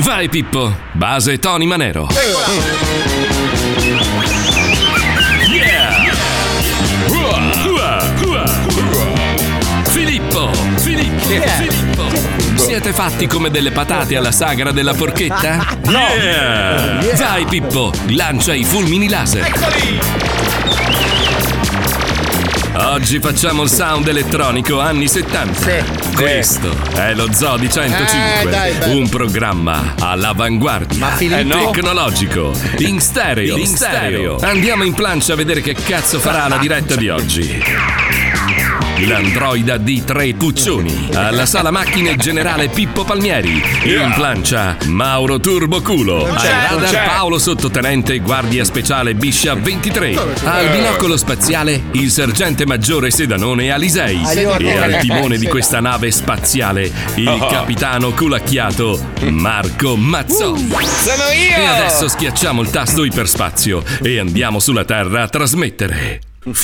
Vai Pippo, base Tony Manero. Yeah! Ua, ua, ua. Filippo, Filippo, Filippo. Siete fatti come delle patate alla sagra della porchetta? No! Vai Pippo, lancia i fulmini laser. Oggi facciamo il sound elettronico anni 70. Questo è lo Zodi 105, Eh, dai, un programma all'avanguardia, Ma Eh, no. tecnologico, in stereo, in stereo. Andiamo in plancia a vedere che cazzo farà la diretta di oggi. L'androida di tre puccioni. Alla sala macchine generale Pippo Palmieri. In plancia Mauro Turboculo. Non radar. Paolo Sottotenente Guardia Speciale Biscia 23. Al binocolo spaziale il sergente maggiore Sedanone Alisei. E al timone di questa nave spaziale il capitano culacchiato Marco Mazzoli. Sono io! E adesso schiacciamo il tasto iperspazio e andiamo sulla Terra a trasmettere. No,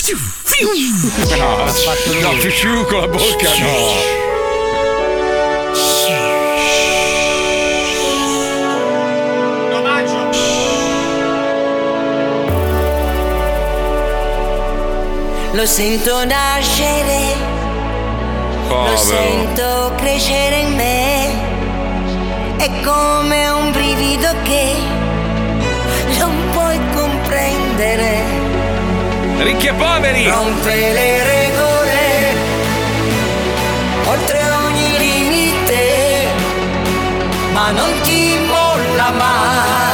no, più più con la bocca, no. Lo sento nascere, lo Povero. sento crescere in me. È come un brivido che non puoi comprendere. Ricchi e poveri! Rompe le regole, oltre ogni limite, ma non ti molla mai,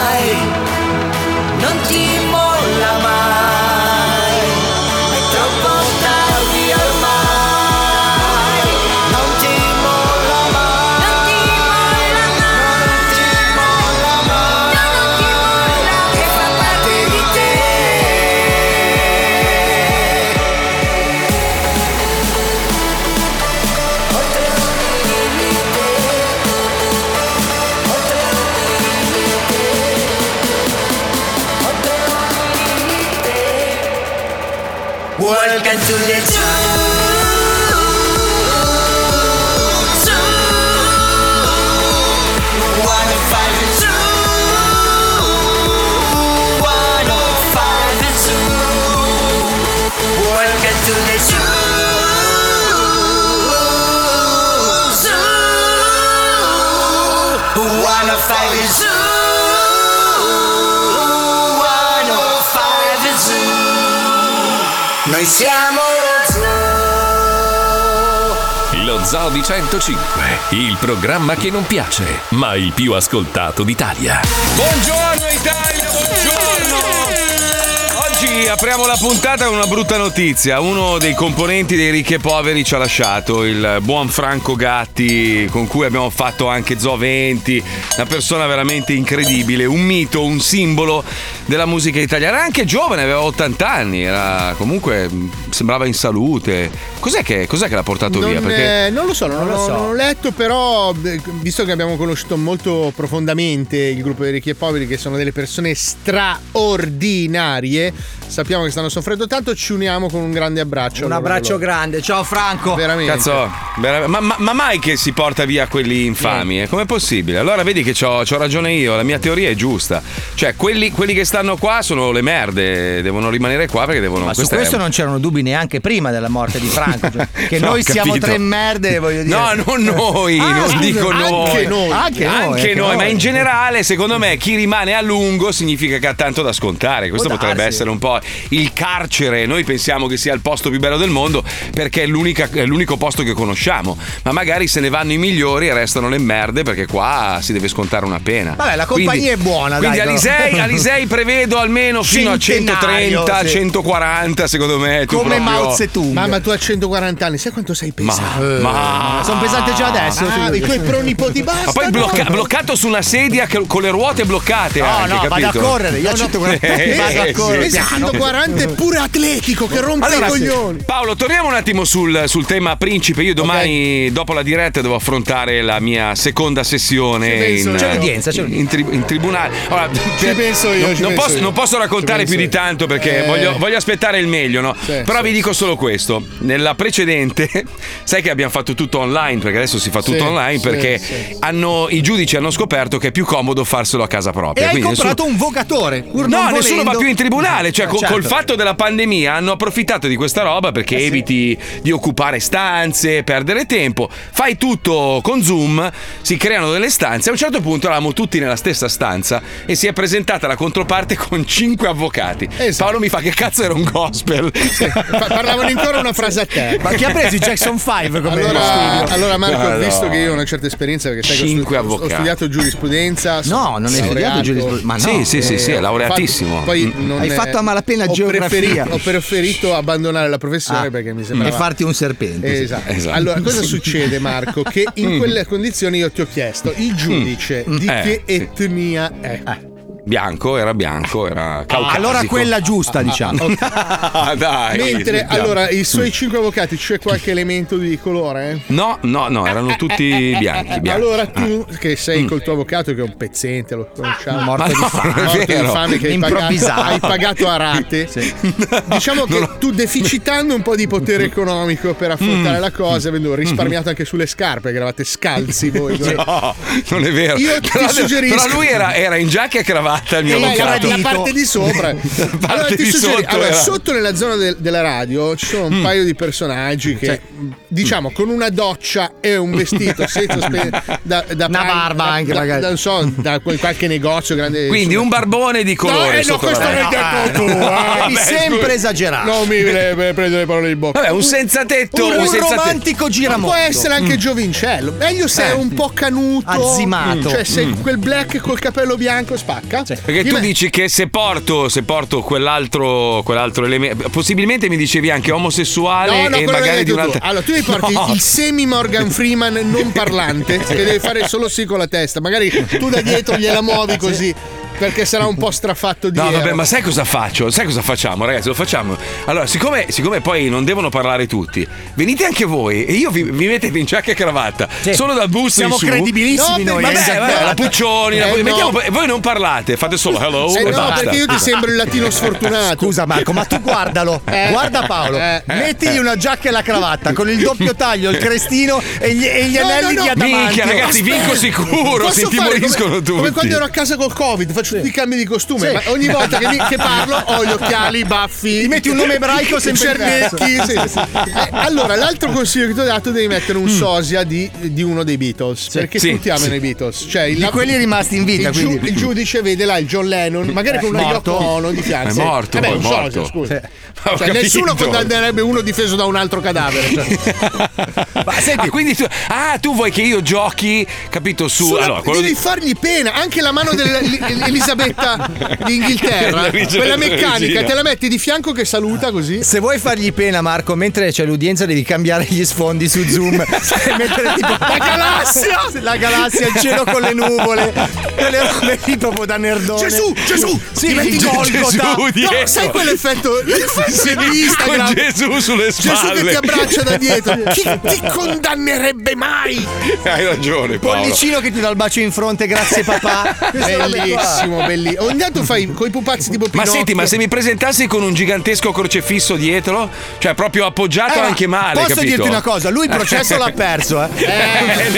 to the zoo. Noi siamo lo zoo. Lo Zoo di 105, il programma che non piace, ma il più ascoltato d'Italia. Buongiorno Italia, buongiorno! Oggi apriamo la puntata con una brutta notizia. Uno dei componenti dei ricchi e poveri ci ha lasciato, il buon Franco Gatti, con cui abbiamo fatto anche Zoo 20, una persona veramente incredibile, un mito, un simbolo della musica italiana. Era anche giovane, aveva 80 anni, era comunque mh, sembrava in salute. Cos'è che, cos'è che l'ha portato Non, via? Perché eh, non lo so, non, lo ho, so. non ho letto, però eh, visto che abbiamo conosciuto molto profondamente il gruppo dei ricchi e poveri, che sono delle persone straordinarie, sappiamo che stanno soffrendo tanto, ci uniamo con un grande abbraccio. Un abbraccio loro. grande. Ciao Franco. Veramente. Cazzo, vera- ma, ma- ma mai che si porta via quelli infami? eh? Com'è possibile? Allora vedi che c'ho, c'ho ragione io, la mia teoria è giusta. Cioè, quelli, quelli che stanno qua sono le merde, devono rimanere qua perché devono. Ma su questa è- questo non c'erano dubbi neanche prima della morte di Franco. cioè, che No, noi siamo capito. tre merde, voglio dire. No, non noi, Ah, non scusa, dico anche noi. noi. Anche noi, Anche anche noi, ma in generale, secondo me, chi rimane a lungo significa che ha tanto da scontare. Questo Può potrebbe darsi. essere un po' il carcere. Noi pensiamo che sia il posto più bello del mondo perché è, è l'unico posto che conosciamo. Ma magari se ne vanno i migliori e restano le merde perché qua si deve scontare una pena. Vabbè, la compagnia è buona, Quindi dai, Alisei. Alisei prevedo almeno fino a Centenario, 130, sì. 140, secondo me. Tu Come proprio- Mao Zedong. Mamma, tu a 140 anni, sai quanto sei Ma, pesante? ma- Sono pesante già adesso. Ah, figurati. i tuoi pronipoti basta. Ma poi blocca- bloccato su una sedia che- con le ruote bloccate. No, anche, no, vado a capito? correre. Io ho 140 Eh, vado a sì. correre. Pensa, piano. 140 è pure atletico che rompe Allora, i coglioni. Paolo, torniamo un attimo sul, sul tema principe. Io domani, dopo la diretta, devo affrontare la mia seconda sessione Ci penso in. C'è l'udienza, c'è in, in tri- in tribunale. Allora, Ci penso io, non non posso, non posso raccontare più di tanto perché Eh. voglio, voglio aspettare il meglio, no? Sì, Però sì, vi dico solo questo: nella precedente, sai che abbiamo fatto tutto online, perché adesso si fa tutto Sì, online, perché hanno- i giudici hanno scoperto che è più comodo farselo a casa E propria. hai quindi comprato un vocatore. Pur No, non nessuno va volendo. più in tribunale. Cioè, Eh, co- certo. col fatto della pandemia hanno approfittato di questa roba perché eviti di occupare stanze, perdere tempo. Fai tutto con Zoom, si creano delle stanze. A un certo punto eravamo tutti nella stessa stanza e si è presentata la controparte con cinque avvocati. Esatto. Paolo mi fa che cazzo era un gospel. Pa- Parlavano ancora una frase a te. Ma chi ha preso i Jackson 5 come Allora, studio? allora Marco, No, no. visto che io ho una certa esperienza, perché sai che ho Cinque studi- ho, avvocati. studiato giurisprudenza. No, non hai studiato laureato. giurisprudenza. Ma no. Sì, sì, sì, sì, è Eh, laureatissimo. fatto- poi non Hai è- fatto a malapena ho geografia. preferito- ho preferito abbandonare la professione Ah, perché mi sembrava E farti un serpente. sì. Esatto. Esatto. Allora, cosa succede, Marco? Che in quelle condizioni io ti ho chiesto il giudice di Eh, che sì. etnia è. Bianco, era bianco, era caucasico. Allora quella giusta, diciamo. Ah, dai. Mentre smettiamo. allora i suoi cinque avvocati c'è qualche elemento di colore? No, no, no, erano tutti bianchi. bianchi. Allora tu che sei col tuo avvocato che è un pezzente, lo conosciamo, Morto Ma di no, fame. morto di fame che hai pagato, Improvvisato. hai pagato a rate. Diciamo che tu deficitando un po' di potere economico per affrontare Mm. la cosa, avendo risparmiato anche sulle scarpe, che eravate scalzi voi. No, non è vero. Io ti però, suggerisco- però lui era, era in giacca e cravatta il mio Eh, la, avvocato. la parte di sopra. allora, ti di suggeri- sotto allora, era- Mm. sotto nella zona del- della radio ci sono un paio di personaggi che, diciamo, con una doccia e un vestito senza spe- da, da Una barba da- anche, da, magari. da- non so, da quel- qualche negozio grande. Quindi insomma. un barbone di No, colore eh, no, sotto questo l'hai detto tu. eh. Devi Vabbè, sempre scusa. esagerare. Non mi prendo le parole di bocca. Vabbè, un senza tetto. un, Un, un romantico Può giramondo. essere anche giovincello. Meglio se è un po' canuto. Azzimato. Cioè, se quel black col capello bianco spacca. Perché Io tu me- dici che se porto, se porto quell'altro, quell'altro elemento, possibilmente mi dicevi anche omosessuale e quello l'hai magari di detto tu. un'altra. Allora, tu mi porti No. il semi Morgan Freeman non parlante, che deve fare solo sì con la testa. Magari tu da dietro gliela muovi così. Perché sarà un po' strafatto di No, vabbè, ma sai cosa faccio? Sai cosa facciamo, ragazzi? Lo facciamo. Allora, siccome, siccome poi non devono parlare tutti, venite anche voi e io vi, vi mettete in giacca e cravatta. Solo dal bus Siamo in su. credibilissimi No, noi. beh, eh. Vabbè, vabbè, la Puccioni, la Eh, Puccioni. no. Mettiamo- voi non parlate, fate solo hello Eh e no, basta. perché io ti sembro il latino sfortunato. Scusa Marco, ma tu guardalo. Guarda Paolo. Eh. Mettigli una giacca e la cravatta con il doppio taglio, il crestino e gli, e gli No, anelli no, no. di adamantio. Minchia, ragazzi, vinco sicuro, Posso intimoriscono come, tutti. come quando ero a casa col Covid, faccio tutti i cambi di costume. Ma ogni volta che, mi- che parlo ho gli occhiali, i baffi. Ti metti un nome ebraico sempre Cernecchi. sì, sì. Eh, allora, l'altro consiglio che ti ho dato devi mettere un sosia di, di uno dei Beatles. Perché Mm. Sì, tutti amano sì. i Beatles. Cioè, il, Di quelli rimasti in vita, il, giu- il giudice vede là il John Lennon, magari con una. Yoko Ono di fianco. È Sì. morto, Vabbè, un morto. sosia, scusa. Cioè, nessuno condannerebbe uno difeso da un altro cadavere. Cioè. Ma senti, ah, quindi tu, ah, tu vuoi che io giochi, capito, su. Sulla- allora, devi di- fargli pena, anche la mano dell'Elisabetta d'Inghilterra, quella meccanica, te la metti di fianco che saluta così. Se vuoi fargli pena, Marco, mentre c'è l'udienza, devi cambiare gli sfondi su Zoom. Mettere tipo la galassia! La galassia, il cielo con le nuvole. Quelle robe lì proprio da nerdone. Gesù, Gesù, Sì, ti metti Gesù Golgotha. No, sai quell'effetto, l'effetto di Instagram? con Gesù sulle Gesù spalle. che ti abbraccia da dietro. Chi ti condannerebbe mai? Hai ragione, Paolo. Pollicino che ti dà il bacio in fronte, grazie papà. Bellissimo, bellissimo. Ogni tanto fai coi pupazzi tipo Ma Pinocchio. senti, ma se mi presentassi con un gigantesco crocefisso dietro, cioè proprio appoggiato Eh, ma anche male, Posso capito? dirti una cosa? Lui il processo l'ha perso, eh. Eh, è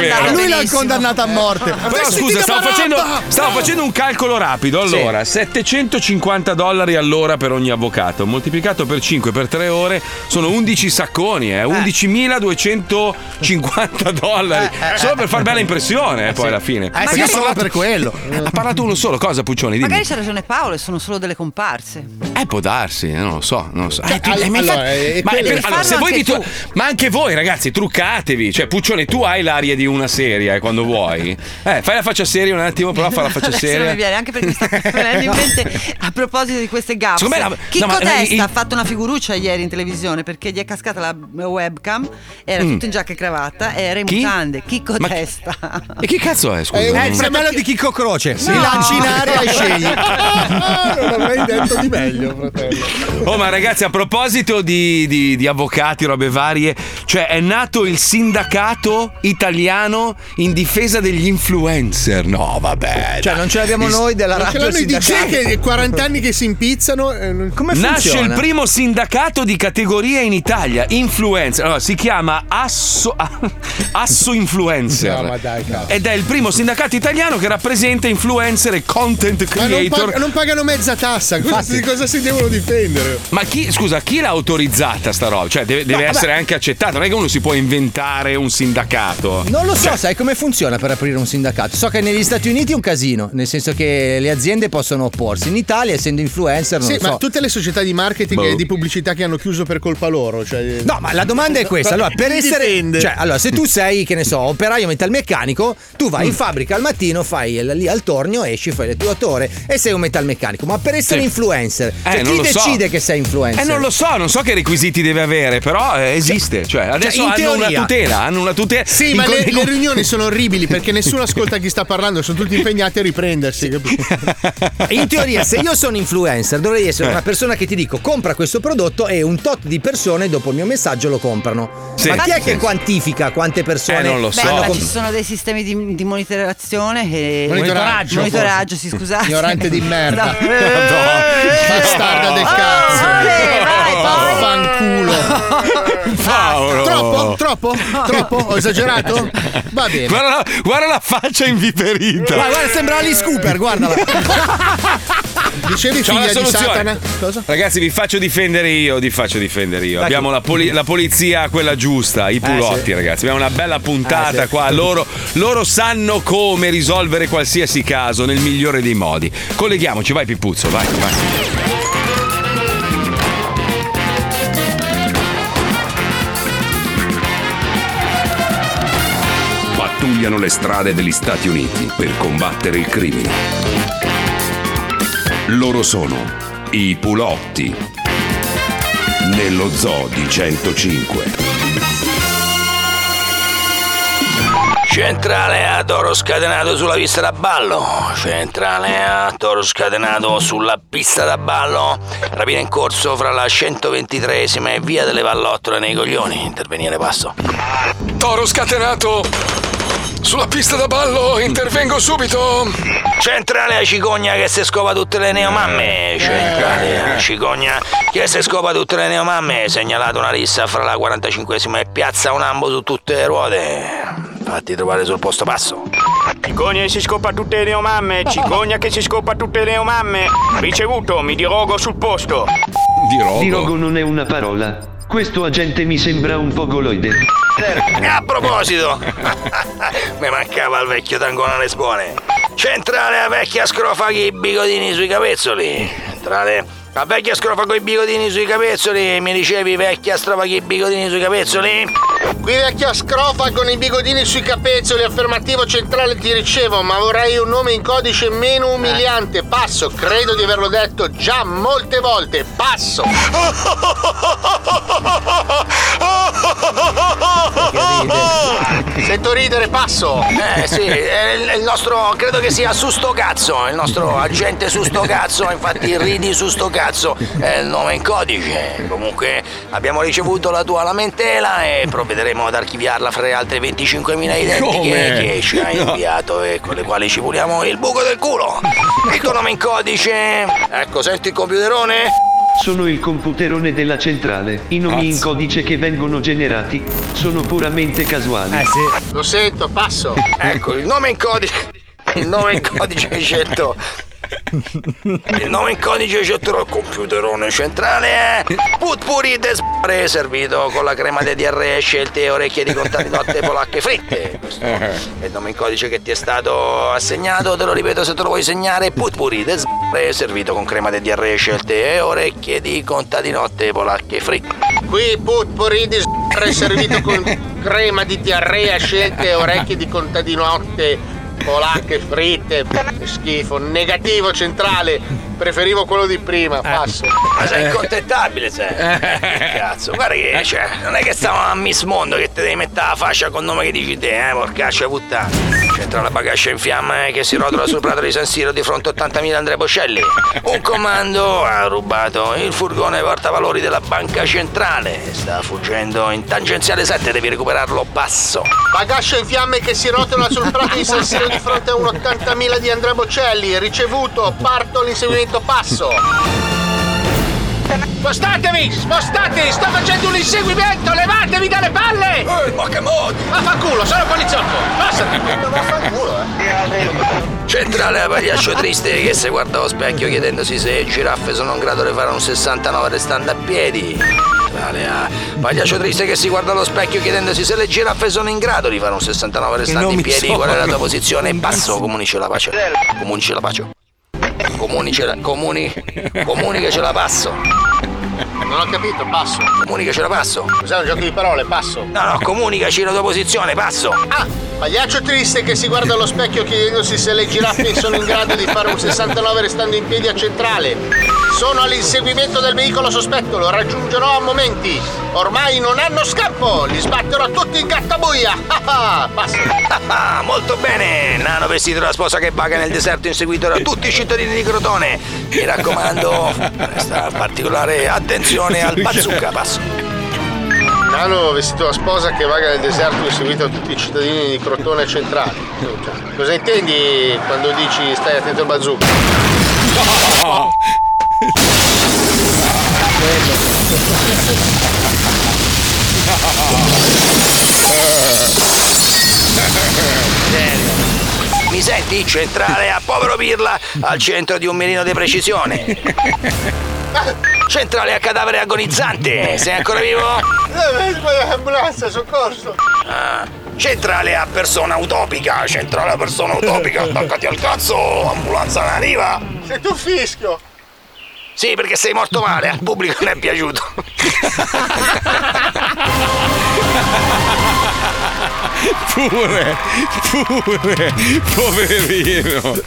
vero. Lui l'ha condannato a morte. Però scusa, stavo facendo, stavo facendo un calcolo rapido. Allora, 750 dollari all'ora per ogni avvocato, moltiplicato per 5 per 3 ore, sono 11 sacconi, eh, 11.250 dollari. Solo per far bella impressione, eh, poi alla fine. Eh, sì, solo per quello. Ha parlato uno solo, cosa Puccioni? Magari c'ha ragione Paolo e sono solo delle comparse. Eh, può darsi, non lo so, non lo so. Eh, tu- all- eh, ma allora, infatti- è ma quello- per- Devi allora, se voi anche tu- tu. ma anche voi, ragazzi, truccatevi. Cioè, Puccioni, tu hai l'aria di una serie eh, quando vuoi. Eh, fai la faccia seria un attimo, prova a fare la faccia Adesso non seria. mi viene anche perché mi sta venendo in mente a proposito di queste gaffe. La- Chicco no, ma- Testa il- ha fatto una figuruccia ieri in televisione perché gli è cascata la webcam, era tutto in giacca e cravatta e era in Mm. Chi? mutande. Chicco Ma- Testa. E chi cazzo è, scusa? Eh, È il fratello di Chicco Croce. Si lanci in aria e scegli. non avrei detto di meglio. Mio fratello. Oh, ma ragazzi, a proposito di, di- di avvocati, robe varie, cioè è nato il sindacato italiano in difesa degli influencer. No, vabbè. Cioè, non ce l'abbiamo noi della Non ce radio l'hanno i DJ sindacale. che 40 anni che si impizzano. eh, non- Come Nasce funziona? il primo sindacato di categoria in Italia, influencer. Allora, si chiama Asso, Asso Influencer. No, ma dai, cazzo. Ed è il primo sindacato italiano che rappresenta influencer e content Ma non, creator. pag- non pagano mezza tassa. Cosa, di cosa si devono difendere? Ma chi, scusa, chi l'ha autorizzata sta roba? Cioè, deve, deve No, essere vabbè. anche accettata. Non è che uno si può inventare un sindacato. Non lo so, sai come funziona per aprire un sindacato? So che negli Stati Uniti è un casino, nel senso che le aziende possono opporsi. In Italia, essendo influencer, non Sì, lo so. ma tutte le società di marketing Boh. e di pubblicità che hanno chiuso per colpa loro. Cioè... No, ma la domanda è questa. Allora, per essere. difende? Cioè, allora, se tu sei, che ne so, operaio metalmeccanico, tu vai Mm. in fabbrica al mattino, fai il- lì al tornio, esci, fai le tue otto ore e sei un metalmeccanico. Ma per essere Sì. influencer, Eh, cioè, non chi lo so. decide che sei influencer? Eh, non lo so, non so che requisiti deve avere, però eh, esiste. Cioè, adesso in hanno teoria. una tutela. Hanno una tutela. Sì, In ma co- le, le riunioni sono orribili perché nessuno ascolta chi sta parlando, sono tutti impegnati a riprendersi. In teoria, se io sono influencer, dovrei essere Eh. una persona che ti dico compra questo prodotto e un tot di persone dopo il mio messaggio lo comprano. Sì. Ma chi è che quantifica quante persone? Eh, non lo Beh, so. allora hanno ci sono dei sistemi di, di monitorazione che. Monitoraggio, Monitoraggio, sì, scusate. Ignorante di merda. No. Bastarda del cazzo. ok, vai, poi. Fanculo. Paolo. Troppo? Troppo? Troppo? Ho esagerato? Va bene. Guarda la, guarda la faccia inviperita. Guarda, guarda, sembra Alice Cooper, guardala. Dicevi C'ho figlia la di soluzione. Satana? Cosa? Ragazzi, vi faccio difendere io, vi faccio difendere io. Abbiamo la, poli- la polizia, quella giusta, i pulotti, sì. ragazzi. Abbiamo una bella puntata Eh, sì. qua. Loro, loro sanno come risolvere qualsiasi caso nel migliore dei modi. Colleghiamoci, vai Pippuzzo, vai, vai. Pattugliano le strade degli Stati Uniti per combattere il crimine. Loro sono i Pulotti. Nello zoo di 105. Centrale a toro scatenato sulla pista da ballo. Centrale a toro scatenato sulla pista da ballo. Rapina in corso fra la 123esima e via delle pallottole nei coglioni. Intervenire passo. Toro scatenato! Sulla pista da ballo, intervengo subito! Centrale a cicogna che se scopa tutte le neomamme. Centrale a cicogna che se scopa tutte le neomamme. Segnalato una rissa fra la 45esima e piazza un ambo su tutte le ruote. Fatti trovare sul posto passo. Cicogna che si scopa tutte le neomamme, cicogna che si scopa tutte le neomamme. Ricevuto, mi dirogo sul posto. Di Dirogo non è una parola. Questo agente mi sembra un po' goloide. E a proposito, mi mancava il vecchio tangonale sbuone. Centrale a vecchia scrofa con i bigodini sui capezzoli. Centrale a vecchia scrofa con i bigodini sui capezzoli. Mi dicevi vecchia scrofa con i bigodini sui capezzoli? Qui vecchia scrofa con i bigodini sui capezzoli, affermativo centrale ti ricevo, ma vorrei un nome in codice meno umiliante. Passo, credo di averlo detto già molte volte. Passo. Sento ridere, passo. Eh sì, il, il nostro, credo che sia su sto cazzo, il nostro agente su sto cazzo, infatti ridi su sto cazzo, è il nome in codice. Comunque abbiamo ricevuto la tua lamentela e provvederemo ad archiviarla fra le altre 25.000 identiche Come? che ci hai inviato e con le quali ci puliamo il buco del culo. Il tuo nome in codice. Ecco, senti il computerone? Sono il computerone della centrale. I nomi in codice che vengono generati sono puramente casuali. Eh sì. Lo sento, passo. Ecco, il nome in codice. Il nome in codice scelto. Il nome in codice scelto dal computerone centrale è Putpuri Despre servito con la crema di diarrea scelte e orecchie di contati notte polacche fritte. Questo è il nome in codice che ti è stato assegnato, te lo ripeto se te lo vuoi segnare, Putpuri Despre servito con crema di diarrea scelte e orecchie di contati notte polacche fritte. Qui putpuri s***re servito con crema di diarrea, scelte e orecchie di contadinotte, polacche fritte. Che schifo. Negativo centrale. Preferivo quello di prima, passo. Ma sei incontentabile, sei. Che Cazzo, guarda che cioè, non è che stiamo a Miss Mondo che ti devi mettere la fascia con nome che dici te, eh, porcaccia puttana. Centrale bagascia in fiamme che si rotola sul prato di San Siro di fronte a 80.000 Andrea Boscelli. Un comando ha rubato il furgone portavalori della banca centrale. Sta fuggendo in tangenziale 7, devi recuperarlo passo. Bagascia in fiamme che si rotola sul prato di San Siro di fronte a un 80.000 di Andrea Bocelli. Ricevuto, parto l'inseguimento passo. Spostatevi! Spostatevi! Sto facendo un inseguimento! Levatevi dalle palle! Eh, ma che modi! Vaffanculo, sono poliziotto! Passati! Vaffanculo, eh! Centrale a pagliaccio triste che si guarda allo specchio chiedendosi se giraffe sono in grado di fare un 69 restando a piedi. Centrale a pagliaccio triste che si guarda allo specchio chiedendosi se le giraffe sono in grado di fare un 69 restando in piedi. sono. Qual è la tua posizione? Basso, comunici la pace. Comunici la pace. Comunici la. Comuni. Comunica ce la passo. Non ho capito, passo. Comunica ce la passo. Cos'è un gioco di parole? Passo. No, no, comunicaci la tua posizione, passo. Ah, pagliaccio triste che si guarda allo specchio chiedendosi se le giraffe sono in grado di fare un 69 restando in piedi a centrale. Sono all'inseguimento del veicolo sospetto, lo raggiungerò a momenti. Ormai non hanno scampo, li sbatterò tutti in gattabuia. Ah, ah, Passo. Ah, molto bene! Nano vestito da sposa che vaga nel deserto inseguito da tutti i cittadini di Crotone. Mi raccomando, presta particolare attenzione al bazooka, passo. Nano vestito da sposa che vaga nel deserto inseguito da tutti i cittadini di Crotone centrale. Cioè, Cosa intendi quando dici stai attento al bazooka? Mi senti? Centrale a povero Pirla al centro di un mirino di precisione. Centrale a cadavere agonizzante. Sei ancora vivo? Ambulanza, soccorso! Ah, Centrale a persona utopica. Centrale a persona utopica. Attaccati al cazzo. Ambulanza non arriva. Sei tu fischio! Sì, perché sei morto male. Al pubblico non è piaciuto. Pure, pure, poverino.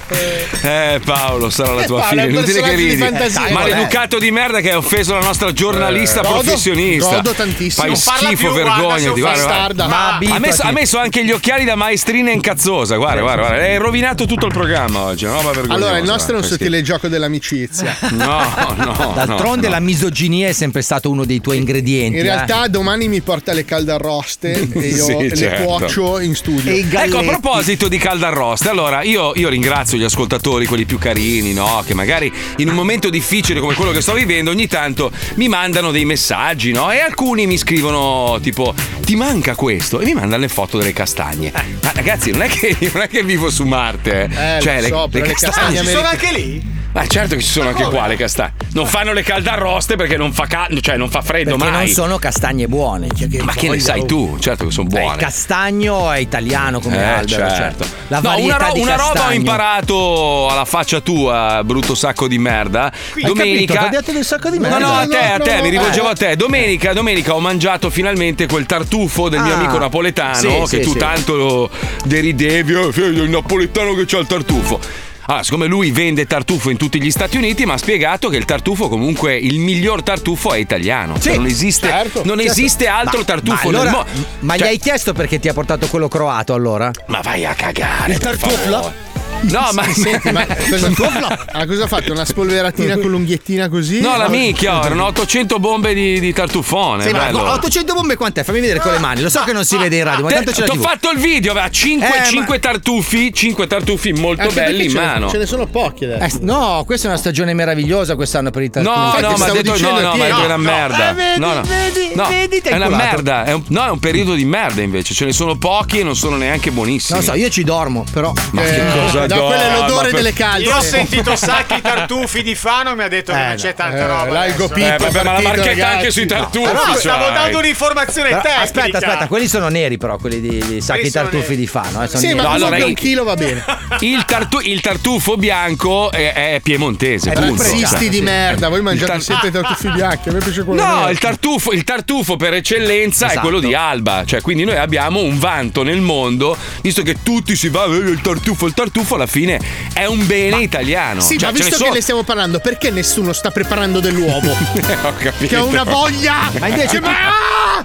Eh Paolo, sarà la Eh, tua Paolo, fine. Inutile che di ridi. Maleducato di merda che ha offeso la nostra giornalista Eh, godo- professionista. godo tantissimo. Fai schifo, più, guarda, vergognati. Guarda. Ma ha, messo, ha messo anche gli occhiali da maestrina incazzosa. Guarda, guarda, guarda. Hai rovinato tutto il programma oggi. Vergognosa. Allora, il nostro è un sottile gioco dell'amicizia. No, no. D'altronde no, la misoginia è sempre stato uno dei tuoi ingredienti. In eh. realtà domani mi porta le caldarroste e io Sì, le certo. cuocio in studio. Ecco, a proposito di caldarroste, allora io, io ringrazio gli ascoltatori, quelli più carini, no? Che magari in un momento difficile come quello che sto vivendo, ogni tanto mi mandano dei messaggi, no? E alcuni mi scrivono tipo: Ti manca questo? E mi mandano le foto delle castagne. Ma ragazzi, non è che, non è che vivo su Marte, eh? Eh, cioè, lo so, però le castagne ci sono anche lì? Ma certo che ci sono anche qua le castagne. Non fanno le caldarroste perché non fa caldo, cioè non fa freddo Perché mai. non sono castagne buone. Cioè, Ma che ne sai tu? Certo che sono buone. il castagno è italiano come Eh, albero, certo. certo. La No, una, ro- una roba ho imparato alla faccia tua, brutto sacco di merda. Hai domenica. ho detto del sacco di No, merda. no, a te, a No, te, no, mi rivolgevo eh. a te. Domenica, domenica ho mangiato finalmente quel tartufo del mio Ah. amico napoletano Sì, che sì, tu sì. tanto deridevi. "Eh, figlio, il napoletano che c'ha il tartufo. Allora, siccome lui vende tartufo in tutti gli Stati Uniti, mi ha spiegato che il tartufo, comunque, il miglior tartufo è italiano. Cioè, non esiste, non certo. esiste altro Ma- tartufo ma nel allora- mondo. Ma Cioè- gli hai chiesto perché ti ha portato quello croato allora? Ma vai a cagare. Il favore. No, ma. Senti, ma cosa, ah, cosa ha fatto? Una spolveratina con l'unghiettina così? No, la minchia, erano 800 bombe di, di tartufone. Sì, ma bello. 800 bombe quant'è? Fammi vedere con le mani. Lo so che non si vede in radio, ma Te- tanto ce l'ha Ti ho fatto il video, aveva 5, Eh, ma- tartufi, 5 tartufi molto Anche belli perché in ce ne- mano. Ce ne sono pochi adesso. Eh, no, questa è una stagione meravigliosa quest'anno per i tartufi. No, Infatti no, ma ha stavo detto no, no, ma è una merda. Eh, vedi, no, no. vedi, No, vedi, è una merda. È un, no, è un periodo di merda invece. Ce ne sono pochi e non sono neanche buonissimi. Non so, io ci dormo, però. Ma che cosa da dorma? quello è l'odore Per- delle calze. Io ho sentito sacchi tartufi di Fano e mi ha detto che non c'è tanta eh, roba. adesso. Gopito Eh, vabbè, ma la marchetta ragazzi. anche sui tartufi. Però cioè. stavo dando un'informazione Però, tecnica. aspetta, aspetta, quelli sono neri, però, quelli di, di sacchi tartufi neri. di Fano. Eh, sono Sì, neri. ma No, allora un chilo va bene. Il, tartu- il tartufo bianco è, è piemontese. punto. Razzisti di Sì. merda, voi mangiate sempre i tartufi bianchi, a me piace quello No, il tartufo, il tartufo per eccellenza è Esatto. quello di Alba. Cioè, quindi noi abbiamo un vanto nel mondo, visto che tutti si va, "Eh, il tartufo, il tartufo, alla fine è un bene italiano. Sì, Cioè, ma ce ne visto sono- che ne stiamo parlando, perché nessuno sta preparando dell'uovo? Ho capito. che ho una voglia! Ma invece Che- tu,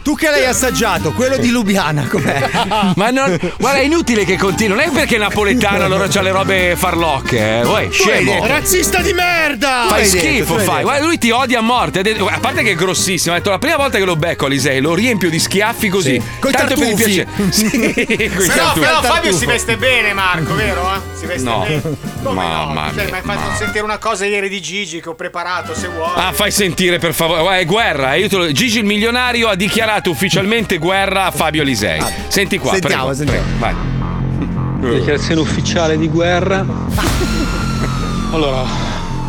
tu che l'hai assaggiato, quello di Lubiana, com'è? Ma non, guarda, è inutile che continui. Non è perché è napoletano allora c'ha le robe farlocche. Eh. Uè, scemo. Razzista di merda! Fai detto, schifo, fai. Guarda, lui ti odia a morte. Ha A parte che è grossissimo. Ha detto la prima volta che lo becco Alisei lo riempio di schiaffi così. Sì. Tanto per il tartufi. piacere. Sì, Però, tartufi. però Fabio si veste bene, Marco, vero? eh? Si veste No. bene. Come Mamma no? Cioè, mia, mi hai fatto sentire una cosa ieri di Gigi che ho preparato, se vuoi. Ah, fai sentire per favore. Guarda, è guerra. eh, io te lo- Gigi il milionario ha dichiarato ufficialmente guerra a Fabio Alisei. Senti qua, Sentiamo, prego, sentiamo. prego, vai. Dichiarazione ufficiale di guerra. Allora,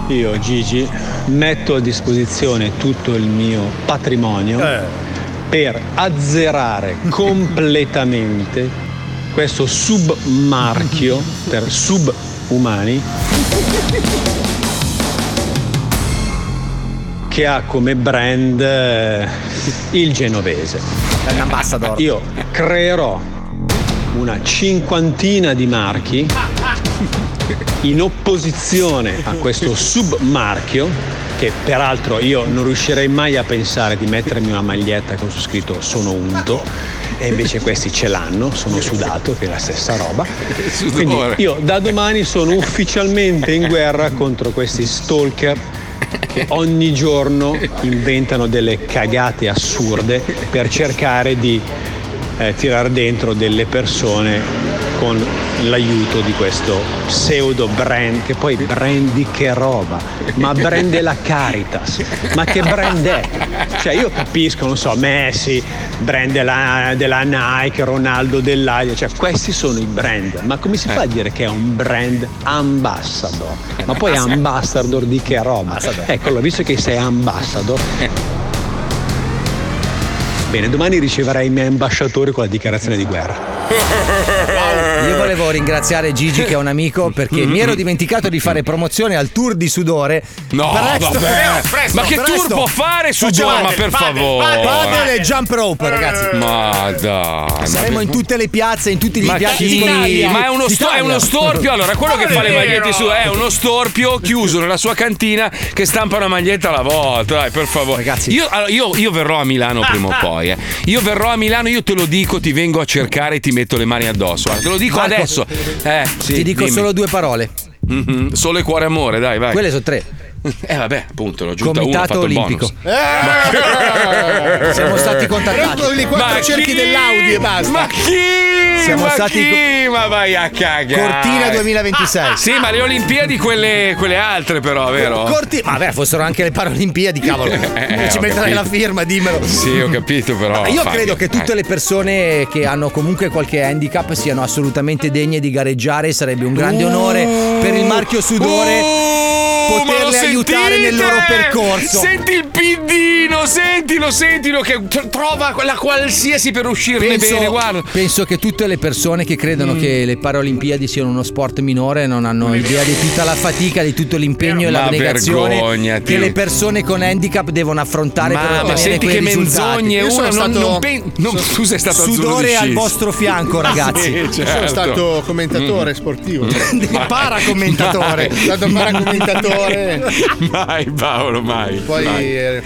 io Gigi metto a disposizione tutto il mio patrimonio per azzerare completamente questo submarchio per subumani che ha come brand eh, il genovese. È un ambassador. Io creerò una cinquantina di marchi in opposizione a questo submarchio che peraltro io non riuscirei mai a pensare di mettermi una maglietta con su scritto sono unto e invece questi ce l'hanno, sono sudato che è la stessa roba. Quindi io da domani sono ufficialmente in guerra contro questi stalker che ogni giorno inventano delle cagate assurde per cercare di eh, tirare dentro delle persone con l'aiuto di questo pseudo brand che poi brand di che roba? Ma brand della Caritas. Ma che brand è? Cioè io capisco non so Messi brand della, della Nike Ronaldo dell'Aia cioè questi sono i brand. Ma come si fa a dire che è un brand ambassador? Ma poi ambassador di che roba? Ecco allora visto che sei ambassador Bene, domani riceverai i miei ambasciatori con la dichiarazione di guerra. Io volevo ringraziare Gigi che è un amico perché mi ero dimenticato di fare promozione al tour di sudore. No, Presto- vabbè. presto, Ma che tour presto. può fare sudore? Ma per padel, favore. Padel e jump rope, ragazzi. Ma dai. Saremo ma- in tutte le piazze, in tutti gli Ma impianti chi? Ma è uno, sto- è uno storpio. Allora, quello che fa le magliette su è uno storpio chiuso nella sua cantina che stampa una maglietta alla volta. Dai, per favore. Io, allora, io, io verrò a Milano prima o poi. eh. Io verrò a Milano, io te lo dico, ti vengo a cercare e ti metto le mani addosso. Guarda, te lo dico Marco, adesso. Eh, sì, Ti dico dimmi. solo due parole. Mhm, Solo e cuore amore, dai, vai. Quelle sono tre. Eh vabbè, appunto, l'ho aggiunta uno, ho Comitato fatto il olimpico. bonus. Siamo stati contattati. Prendi i quattro Ma cerchi chi? dell'Audi e basta. Ma chi? Siamo ma stati chi? Ma vai a cagare. Cortina 2026. Sì, ma le Olimpiadi quelle, quelle altre però, vero? Corti- ma beh, fossero anche le Paralimpiadi, cavolo. Eh, Ci ho metterai la firma, dimmelo. Sì, ho capito però. Io Fabio, credo che tutte le persone che hanno comunque qualche handicap siano assolutamente degne di gareggiare. Sarebbe un grande onore per il marchio sudore ma lo poterle aiutare sentite? nel loro percorso. Senti il piddino, sentilo, sentilo che tr- trova la qualsiasi per uscirne bene, guarda. penso che tutte le persone che credono Mm. che le Paralimpiadi siano uno sport minore non hanno idea di tutta la fatica, di tutto l'impegno e Ma l'abnegazione vergognati. che le persone con handicap devono affrontare per Ma, ma ottenere senti quei che risultati. menzogne Io uno sono non, stato- non pen- non- tu sei stato Sudore al vostro fianco, ragazzi. Sì, Io certo. sono stato commentatore sportivo. Paracommentatore. Sono stato paracommentatore. Mai Paolo, mai. Poi mai. è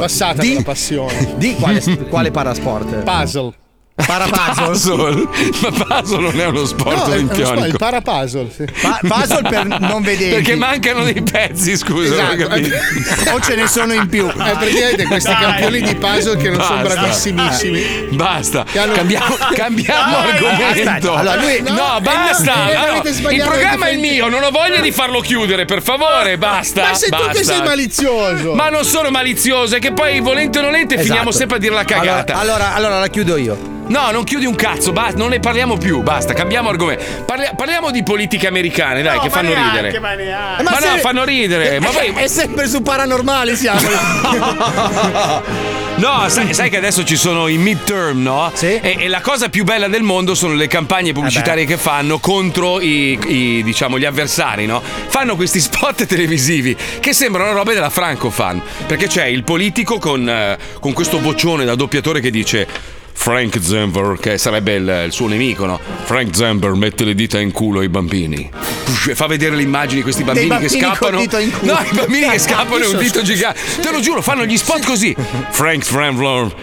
passata Di- la passione. Di quale, quale parasport? Puzzle. Parapuzzle? Puzzle? Ma puzzle non è uno sport No, uno olimpionico. sport, il parapuzzle. Sì. Pa- puzzle per non vedenti. Perché mancano dei pezzi, scusa. Esatto. o ce ne sono in più. È praticamente questi campioni di puzzle che non sono Basta. bravissimissimi. Basta, hanno- cambiamo, cambiamo Dai, argomento. allora lui- no, no, basta. eh, no, Allora, avete il programma è il mio, non ho voglia di farlo chiudere, per favore, basta. Ma sei tu basta. che sei malizioso. Ma non sono malizioso, è che poi volente o nolente finiamo Esatto. sempre a dire la cagata. Allora, allora, allora la chiudo io. No, non chiudi un cazzo, basta, non ne parliamo più, basta, cambiamo argomento. Parli- parliamo di politiche americane, dai, che fanno ridere. ma neanche. Ma, no, se- fanno ridere. Ma poi. È sempre su paranormali siamo. No, sai, sai che adesso ci sono i midterm, no? Sì. Eh E, e la cosa più bella del mondo sono le campagne pubblicitarie che fanno contro i, i, diciamo, gli avversari, no? Fanno questi spot televisivi che sembrano robe della Franco fan. Perché c'è il politico con, eh, con questo vocione da doppiatore che dice. Frank Zember, che sarebbe il, il suo nemico, no? Frank Zember mette le dita in culo ai bambini. Fa vedere le immagini di questi bambini, bambini che scappano. dito in culo. No, i bambini che scappano e un dito gigante. Te lo giuro, fanno gli spot così. Frank Zember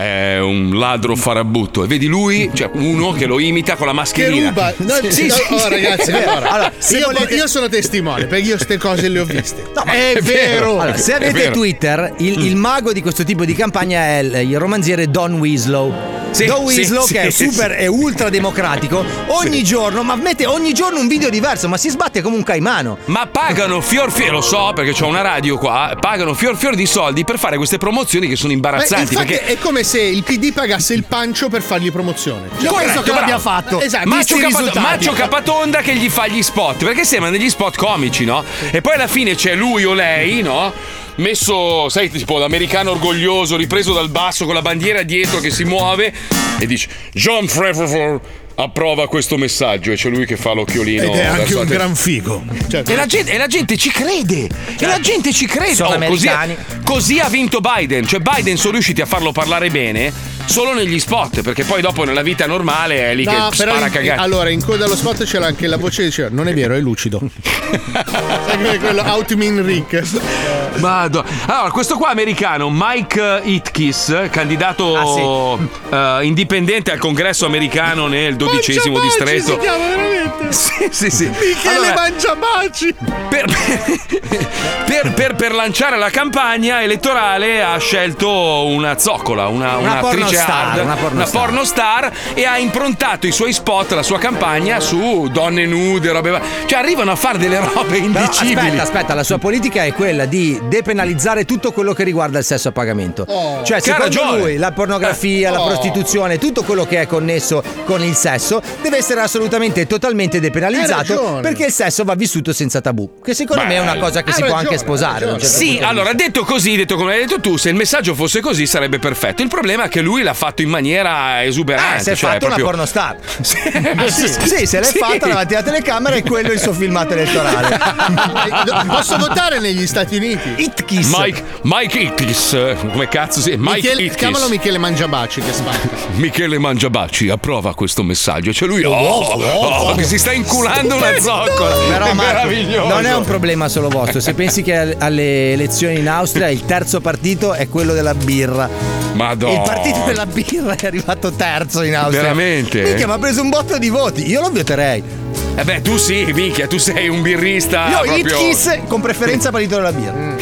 è un ladro farabutto. E vedi lui, cioè uno che lo imita con la Che mascherina. ruba. No, Sì, no, sì, oh, ragazzi, allora, Allora, io, volete- io sono testimone perché io queste cose le ho viste. è, vero. Allora, se È avete vero. Twitter, il, il mago di questo tipo di campagna è il, il romanziere Don Winslow. Sì, Don Winslow, sì, che è super e ultra democratico, ogni giorno, ma mette ogni giorno un video diverso, ma si sbatte come un caimano. Ma pagano fior fior, lo so perché c'ho una radio qua, pagano fior fior di soldi per fare queste promozioni che sono Beh, imbarazzanti. infatti perché è come se il PD pagasse il pancio per fargli promozione. Cioè, Corretto, penso che l'abbia fatto. Esatto, Macio, Capato-. Macio Capatonda che gli fa gli spot perché sembrano degli spot comici, no? E poi alla fine c'è lui o lei, no? Messo, sai, tipo l'americano orgoglioso, ripreso dal basso con la bandiera dietro che si muove e dice John Favreau approva questo messaggio e c'è lui che fa l'occhiolino. Ed è anche un te- gran figo. Cioè, E la, gente, e la gente ci crede! E la gente ci crede! Sono così, americani. così ha vinto Biden. Cioè, Biden sono riusciti a farlo parlare bene solo negli spot. Perché poi dopo nella vita normale è lì No, che però spara in- cagare. allora in coda allo spot c'era anche la voce che diceva non è vero, è lucido. Quello Outmin Rick. Madò. Allora, questo qua americano, Mike Itkis, candidato Ah, eh, indipendente al congresso americano nel dodicesimo distretto. si chiama veramente. Sì, sì, sì. Michele Allora, Mangiabaci. per, per- per- per lanciare la campagna elettorale ha scelto una zoccola, una, Una un'attrice pornostar, hard, una pornostar. pornostar, e ha improntato i suoi spot, la sua campagna su donne nude, robe Cioè arrivano a fare delle robe Però indicibili. aspetta, aspetta, la sua politica è quella di depenalizzare tutto quello che riguarda il sesso a pagamento. Oh. cioè, secondo ragione. lui, la pornografia, la Oh. prostituzione, tutto quello che è connesso con il sesso deve essere assolutamente e totalmente depenalizzato perché il sesso va vissuto senza tabù. Che secondo me è una cosa che si può ragione, anche ha sposare. certo Sì, allora detto così, detto come hai detto tu, se il messaggio fosse così sarebbe perfetto. Il problema è che lui l'ha fatto in maniera esuberante. Ah, si è cioè fatto proprio... una pornostar. Sì, sì, sì, se l'è Sì. fatta davanti alla telecamera e quello è il suo filmato elettorale. Posso votare negli Stati Uniti? Itkis. Mike, Mike Itkis, eh, come cazzo si Mike Michele, Itkis. chiamalo Michele Mangiabaci che spacca. Michele Mangiabaci approva questo messaggio. Cioè lui, oh, oh, che si sta inculando una zoccola. Però è Marco, meraviglioso. non è un problema solo vostro. Se pensi che al- alle elezioni in Austria il terzo partito è quello della birra. Madonna. Il partito della birra è arrivato terzo in Austria. Veramente? Minchia, ma ha preso un botto di voti. Io lo voterei. Eh beh, tu sì, minchia, tu sei un birrista Io proprio... Itkis con preferenza partito della birra.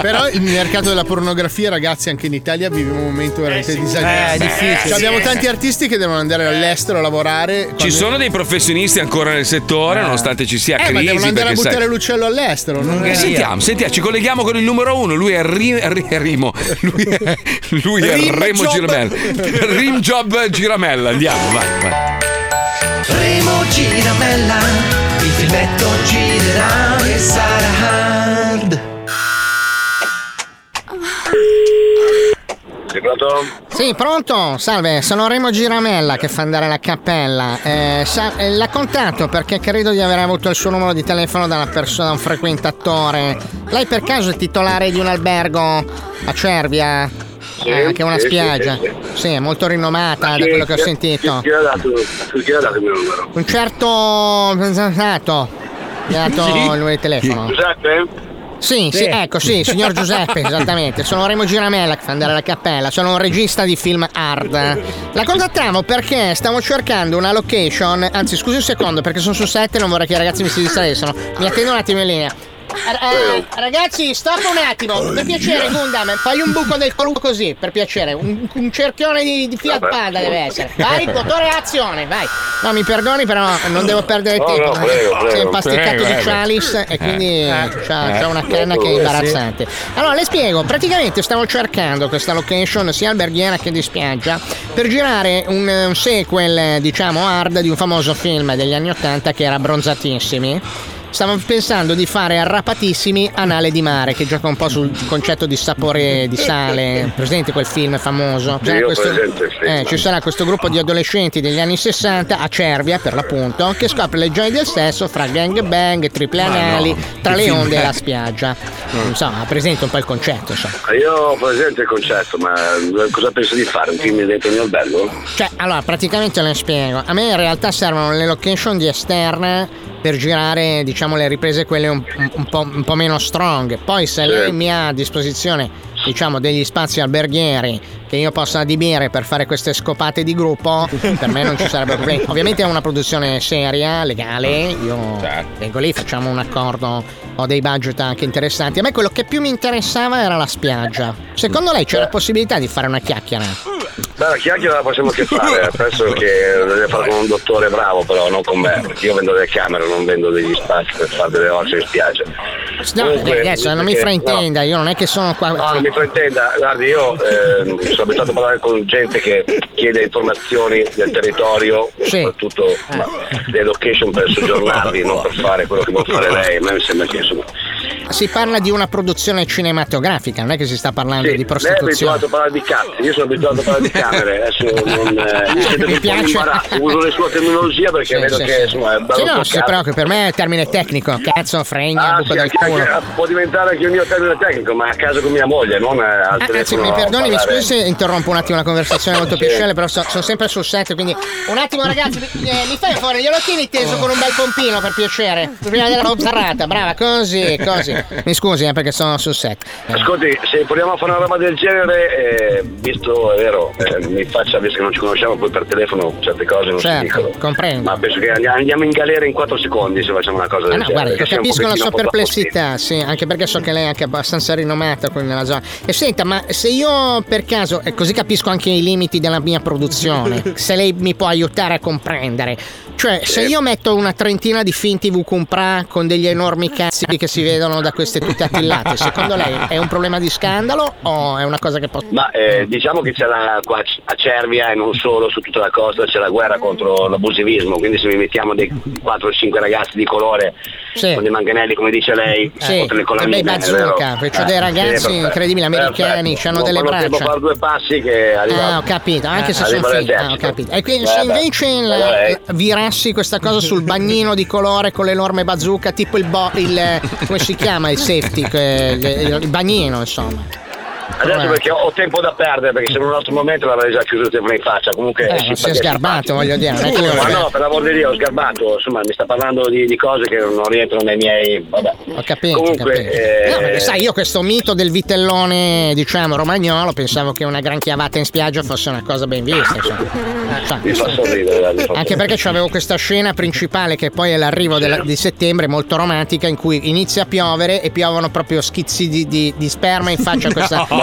Però il mercato della pornografia, ragazzi, anche in Italia vive un momento veramente disagevole. Eh, è difficile. Cioè, abbiamo tanti artisti che devono andare all'estero a lavorare. Ci sono dei professionisti ancora nel settore, nonostante ci sia Eh, crisi. ma devono andare a buttare sai- l'uccello all'estero. non è- Sentiamo, sentiamo, ci colleghiamo con il numero uno. Lui è Ri- Ri- Rimo. Lui è, lui è Rim Remo Job. Giramella. Rim Job Giramella. Andiamo, vai, vai. Remo Giramella, il filmetto girerà e sarà hard. Sei pronto? Sì, pronto? Salve, sono Remo Giramella che fa andare la cappella. Eh, sa- eh, l'ha contatto perché credo di aver avuto il suo numero di telefono da una persona, da un frequentatore. Lei per caso è titolare di un albergo a Cervia? Sì, Eh, che è una sì, spiaggia. sì, Sì, è molto rinomata Ma da chi- quello che ho sentito. Chi, chi ha dato, chi ha dato il mio numero? Un certo Zanzato mi ha dato il numero di telefono. Giuseppe? Sì, sì, Sì. ecco, sì, signor Giuseppe, esattamente. Sono Remo Giramella che fa andare alla cappella, sono un regista di film hard. La contattiamo perché stavo cercando una location, anzi scusi un secondo perché sono su set e non vorrei che i ragazzi mi si distraessero. Mi attendo un attimo in linea. Eh, eh, ragazzi, stop un attimo. Per piacere, Gundam, fai un buco del culo così, per piacere. Un, un cerchione di, di Fiat Vabbè. Panda deve essere. Vai, motore azione, vai. No, mi perdoni, però non devo perdere No, tempo. no, prego, prego. Si è impasticcato Prego, di eh, Chalice e quindi eh, c'ha, eh. c'ha una canna che è imbarazzante. Allora, le spiego. Praticamente stavo cercando questa location sia alberghiera che di spiaggia per girare un, un sequel, diciamo, hard di un famoso film degli anni 80 che era Bronzatissimi. Stavo pensando di fare arrapatissimi anale di mare, che gioca un po' sul concetto di sapore di sale. Presente quel film famoso? Sì, film. eh, ci sarà questo gruppo di adolescenti degli anni 60 a Cervia, per l'appunto, che scopre le gioie del sesso fra gangbang, triple Ma no, anali, tra che le onde e la spiaggia. Insomma, presente un po' il concetto, insomma. Io ho presente il concetto, ma cosa penso di fare? Un film dentro il mio albergo? Cioè, allora, praticamente le spiego. A me in realtà servono le location di esterna per girare, diciamo, le riprese quelle un, un po', un po' meno strong. Poi se lei mi ha a disposizione, diciamo, degli spazi alberghieri che io possa adibire per fare queste scopate di gruppo, per me non ci sarebbe problema. Ovviamente è una produzione seria, legale, io vengo lì, facciamo un accordo, ho dei budget anche interessanti. A me quello che più mi interessava era la spiaggia. Secondo lei c'è la possibilità di fare una chiacchiera? Beh, la chiacchiera la possiamo che fare, penso che deve fare con un dottore bravo, però non con me, perché io vendo delle camere, non vendo degli spazi per fare delle ossa in spiaggia. No, Comunque, adesso non mi perché- fraintenda, io non è che sono qua. No, non mi fraintenda, guardi, io eh, sono abituato a parlare con gente che chiede informazioni del territorio, soprattutto ma, le location per soggiornarvi, non per fare quello che vuole fare lei. A me mi sembra che insomma. Si parla di una produzione cinematografica, non è che si sta parlando Sì, di lei è prostituzione. abituato a parlare di cazzi, io sono abituato a parlare di camere, adesso non. Eh, mi sento Mi piace. uso le sue terminologie perché Sì, vedo sì, che sì. insomma è bello Sì, no, sì, però che per me è termine tecnico, cazzo, fregna, Ah, buco sì, del anche- culo. anche- può diventare anche il mio termine tecnico, ma a casa con mia moglie, non eh, al Ah, Anzi, telefono. mi perdoni, mi scusi se interrompo un attimo una conversazione molto piacevole, però so- sono sempre sul set, quindi un attimo ragazzi, mi, eh, mi fai fuori, glielo tieni teso con un bel pompino per piacere, prima della serrata, brava, così, così. Mi scusi eh, perché sono sul set. Eh. Ascolti, se proviamo a fare una roba del genere, eh, visto, è vero, eh, mi faccia, visto che non ci conosciamo, poi per telefono certe cose non si Certo, dicono. comprendo. Ma penso che andiamo in galera in 4 secondi se facciamo una cosa Ah, del no, genere. guarda, capisco la sua perplessità, sì, anche perché so che lei è anche abbastanza rinomata qui nella zona. E senta, ma se io per caso, e così capisco anche i limiti della mia produzione, se lei mi può aiutare a comprendere. Cioè, se io metto una trentina di finti V Compra con degli enormi cazzi che si vedono da queste tutte attillate, secondo lei è un problema di scandalo o è una cosa che posso... Ma eh, diciamo che c'è la, qua a Cervia e non solo, su tutta la costa c'è la guerra contro l'abusivismo, quindi se mi mettiamo dei 4-5 ragazzi di colore con dei manganelli come dice lei, Sì, contro le colonnine, beh, bazooka, c'ho dei ragazzi perfetto, incredibili, americani, hanno Non delle braccia. fare due passi che arriva Ah, ho capito, anche se arriva sono l'esercito. Ah, ho capito. E quindi Eh, se invece il- allora virassi questa cosa sul bagnino di colore con l'enorme bazooka, tipo il, bo- il come si chiama il safety, il bagnino, insomma. Adesso perché ho, ho tempo da perdere, perché se in un altro momento l'avrei già chiuso il telefono in faccia. Comunque Eh, sì, si è sgarbato, voglio dire, io- ma no, per l'amor di Dio, ho sgarbato, insomma, mi sta parlando di, di cose che non rientrano nei miei. Vabbè. Ho capito, Comunque, ho capito. eh, No, perché sai, io questo mito del vitellone, diciamo, romagnolo, pensavo che una gran chiavata in spiaggia fosse una cosa ben vista. insomma. Mi fa sorridere, Anche perché c'avevo questa scena principale che poi è l'arrivo della- di settembre, molto romantica, in cui inizia a piovere e piovono proprio schizzi di, di- di sperma in faccia a questa.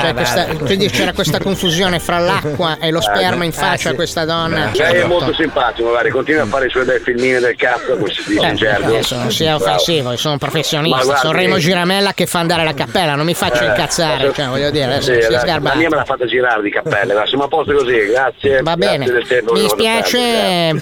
cioè, questa- quindi c'era questa confusione fra l'acqua e lo sperma in faccia a questa donna. Cioè, Lei è molto simpatico, magari continua a fare i suoi bei filmini del cazzo, come si dice in Eh, gergo. adesso non sia offensivo, io sono un professionista, sono Remo Giramella che fa andare la cappella, non mi faccia Eh, incazzare, cioè voglio dire, adesso sì, si è la, mia me l'ha fatta girare di cappelle, ma siamo a posto così, grazie. Va grazie bene, del tempo mi dispiace, eh,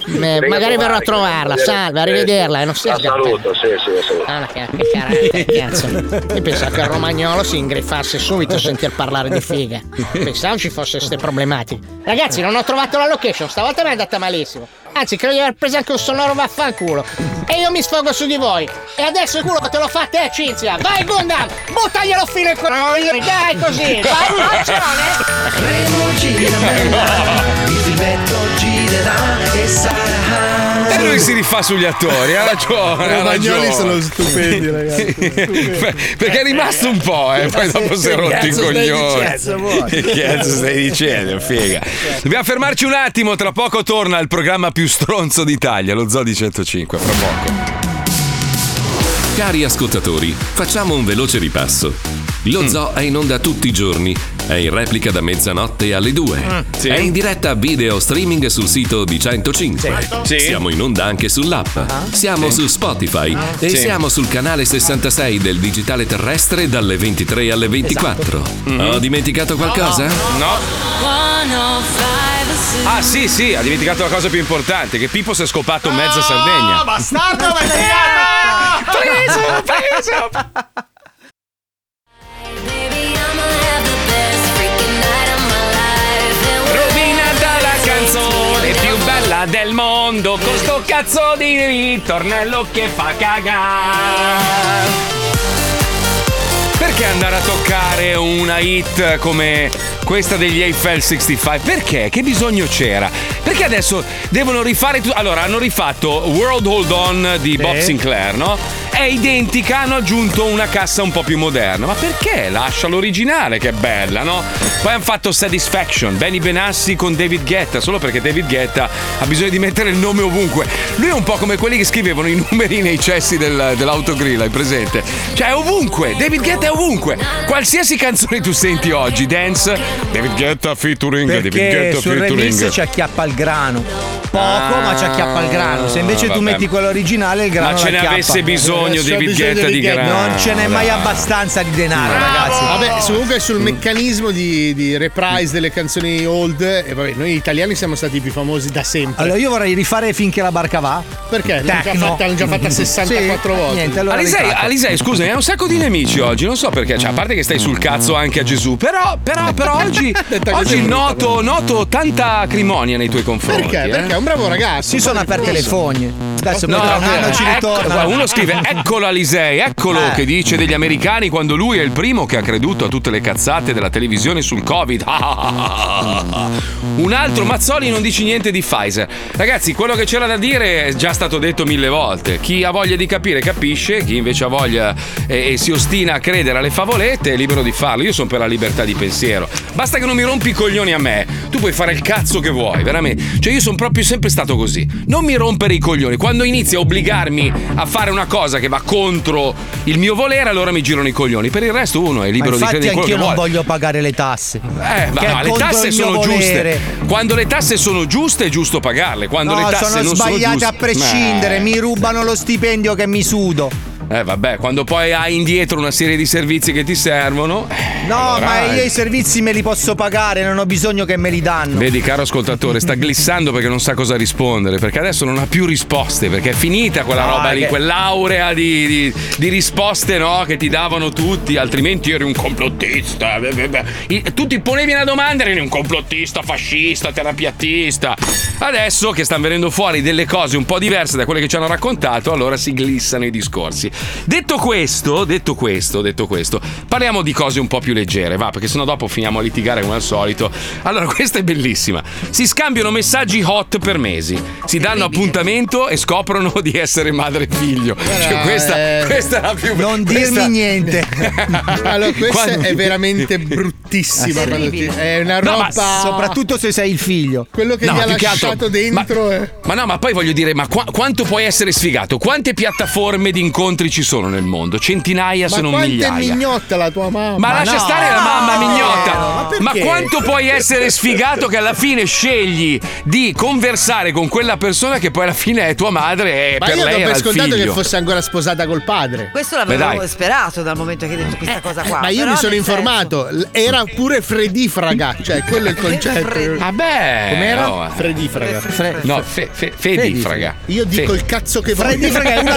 magari verrò a trovarla, salve, arrivederla, e non sia sgarbato. saluto, sì, sì, saluto. Ah, che, che carattere, cazzo. Io pensavo che il romagnolo si ingriffasse subito a sentir parlare di figa. Pensavo ci fosse queste problematiche. Ragazzi, non ho trovato la location, stavolta mi è andata malissimo. Anzi, credo di aver preso anche un sonoro vaffanculo. E io mi sfogo su di voi. E adesso il culo te lo fa te, Cinzia. Vai, Gundam! Buttaglielo fino al coglione! Dai, così! Vai, azione! Filmetto girerà e sarà E lui si rifà sugli attori, ha ragione. I ragione. sono stupendi, ragazzi. Perché è rimasto un po', eh, poi dopo si è rotto i coglioni. dicendo, Che cazzo stai dicendo, figa? Dobbiamo fermarci un attimo, tra poco torna il programma più stronzo d'Italia, lo Zodi 105, fra poco. Cari ascoltatori, facciamo un veloce ripasso. Lo Zoo è in onda tutti i giorni È in replica da mezzanotte alle 2. Mm, sì. È in diretta video streaming sul sito di 105. Sì. Siamo in onda anche sull'app. Siamo Sì. su Spotify e Sì. siamo sul canale 66 del digitale terrestre dalle 23 alle 24. Ho dimenticato qualcosa? No. Ah sì sì, ha dimenticato la cosa più importante, che Pippo si è scopato mezza Sardegna. Bastardo, ma Preso, preso. Bella del mondo con sto cazzo di ritornello che fa cagare. Perché andare a toccare una hit come questa degli Eiffel 65? Perché? Che bisogno c'era? Perché adesso devono rifare tutto. Allora, hanno rifatto World Hold On di Bob Sinclair, no? È identica, hanno aggiunto una cassa un po' più moderna. Ma perché? Lascia l'originale, che è bella, no? Poi hanno fatto Satisfaction, Benny Benassi con David Guetta, solo perché David Guetta ha bisogno di mettere il nome ovunque. Lui è un po' come quelli che scrivevano i numeri nei cessi del- dell'autogrill, hai presente? Cioè, è ovunque, David Guetta è ovunque. Qualsiasi canzone tu senti oggi, dance, David Guetta featuring, David Perché Guetta sul featuring. remix ci acchiappa il grano. Poco, Ah, ma ci acchiappa il grano. Se invece tu vabbè. metti quello originale, il grano Ma ce ne avesse bisogno David Guetta di grano. Non ce n'è mai abbastanza di denaro, ragazzi. Vabbè, comunque sul meccanismo di, di reprise delle canzoni old, e vabbè, noi italiani siamo stati i più famosi da sempre. Allora io vorrei rifare finché la barca va. Perché? L'hanno già fatta, l'hanno già fatta 64 Sì, volte. Niente, allora Alisei. Alisei, scusami, hai un sacco di nemici oggi, non so perché, cioè, a parte che stai sul cazzo anche a Gesù, però, però, però oggi, oggi noto, noto tanta acrimonia nei tuoi confronti. Perché? eh. Perché è un bravo ragazzo. Si sono aperte le fogne. Adesso No, tra un anno ci ecco, ritorna. guarda, uno scrive eccolo Alisei, eccolo Eh. che dice degli americani quando lui è il primo che ha creduto a tutte le cazzate della televisione sul Covid. Un altro Mazzoli non dice niente di Pfizer. Ragazzi, quello che c'era da dire è già stato detto mille volte. Chi ha voglia di capire capisce, chi invece ha voglia e, e si ostina a credere alle favolette è libero di farlo. Io sono per la libertà di pensiero. Basta che non mi rompi i coglioni a me. Tu puoi fare il cazzo che vuoi, veramente. Cioè io sono proprio sempre stato così. Non mi rompere i coglioni. Quando inizi a obbligarmi a fare una cosa che va contro il mio volere, allora mi girano i coglioni. Per il resto uno è libero di infatti credere in quello anch'io che non vuole. voglio pagare le tasse. Eh, ma no, le tasse sono volere. giuste. Quando le tasse sono giuste è giusto pagarle. Quando no, le tasse sono non sbagliate sono giuste. a prescindere, Eh. mi rubano lo stipendio che mi sudo. Eh vabbè, quando poi hai indietro una serie di servizi che ti servono. eh, No, allora, ma io eh. i servizi me li posso pagare, non ho bisogno che me li danno. Vedi, caro ascoltatore, sta glissando perché non sa cosa rispondere. Perché adesso non ha più risposte. Perché è finita quella No, roba è lì, che- quell'aurea di, di- di risposte no, che ti davano tutti. Altrimenti eri un complottista. Tu ti ponevi una domanda, eri un complottista, fascista, terapiattista. Adesso che stanno venendo fuori delle cose un po' diverse da quelle che ci hanno raccontato, allora si glissano i discorsi. Detto questo, detto questo, detto questo, parliamo di cose un po' più leggere, va, perché sennò dopo finiamo a litigare come al solito. Allora, questa è bellissima. Si scambiano messaggi hot per mesi, si danno appuntamento e scoprono di essere madre e figlio. Cioè, questa, eh, questa è la più Non questa- dirmi niente. Allora, questa Quando- è veramente bruttissima. È una No, roba. ma Soprattutto se sei il figlio. Quello che No, gli ha che altro- lasciato dentro è. Ma no, ma poi voglio dire, ma qua- quanto puoi essere sfigato? Quante piattaforme di incontri ci sono nel mondo? Centinaia, se Ma non quanto è migliaia. mignotta la tua mamma? Ma, lascia no. stare la mamma mignotta. Ma Ma, perché? quanto puoi essere sfigato che alla fine scegli di conversare con quella persona che poi alla fine è tua madre e Ma per io lei era per il scontato figlio. che fosse ancora sposata col padre. Questo l'avevo sperato dal momento che hai detto questa cosa qua. Ma io però mi sono informato, l- era pure fredifraga, cioè quello è il concetto. Vabbè. Com'era? oh, eh. Fredifraga. No, fe, fe, fedifraga. Io dico Fe- il cazzo che voglio. Fredifraga è una?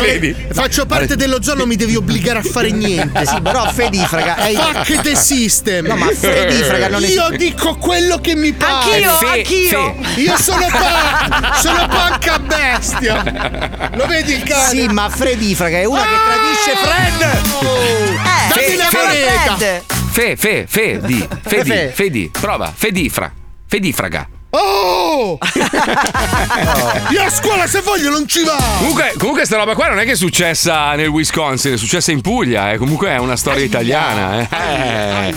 Faccio parte dello zoo, non mi devi obbligare a fare niente. Sì, però Fedifraga è Fuck the system. No, ma Fredifraga non Io esiste. dico quello che mi pare. Anch'io, Fe- anch'io. Io sono pa- sono panca bestia. Lo vedi il cane? Sì, ma Fredifraga è una che tradisce Fred. Eh, Dammi si una chiama moneta. Fred. Fe, fe, fe, di, fe, di, Fe. fe, di. Prova, fedifra, fedifraga. Oh! Io a scuola se voglio non ci va! Comunque, comunque sta roba qua non è che è successa nel Wisconsin, è successa in Puglia, eh. comunque è una storia italiana. eh. Eh.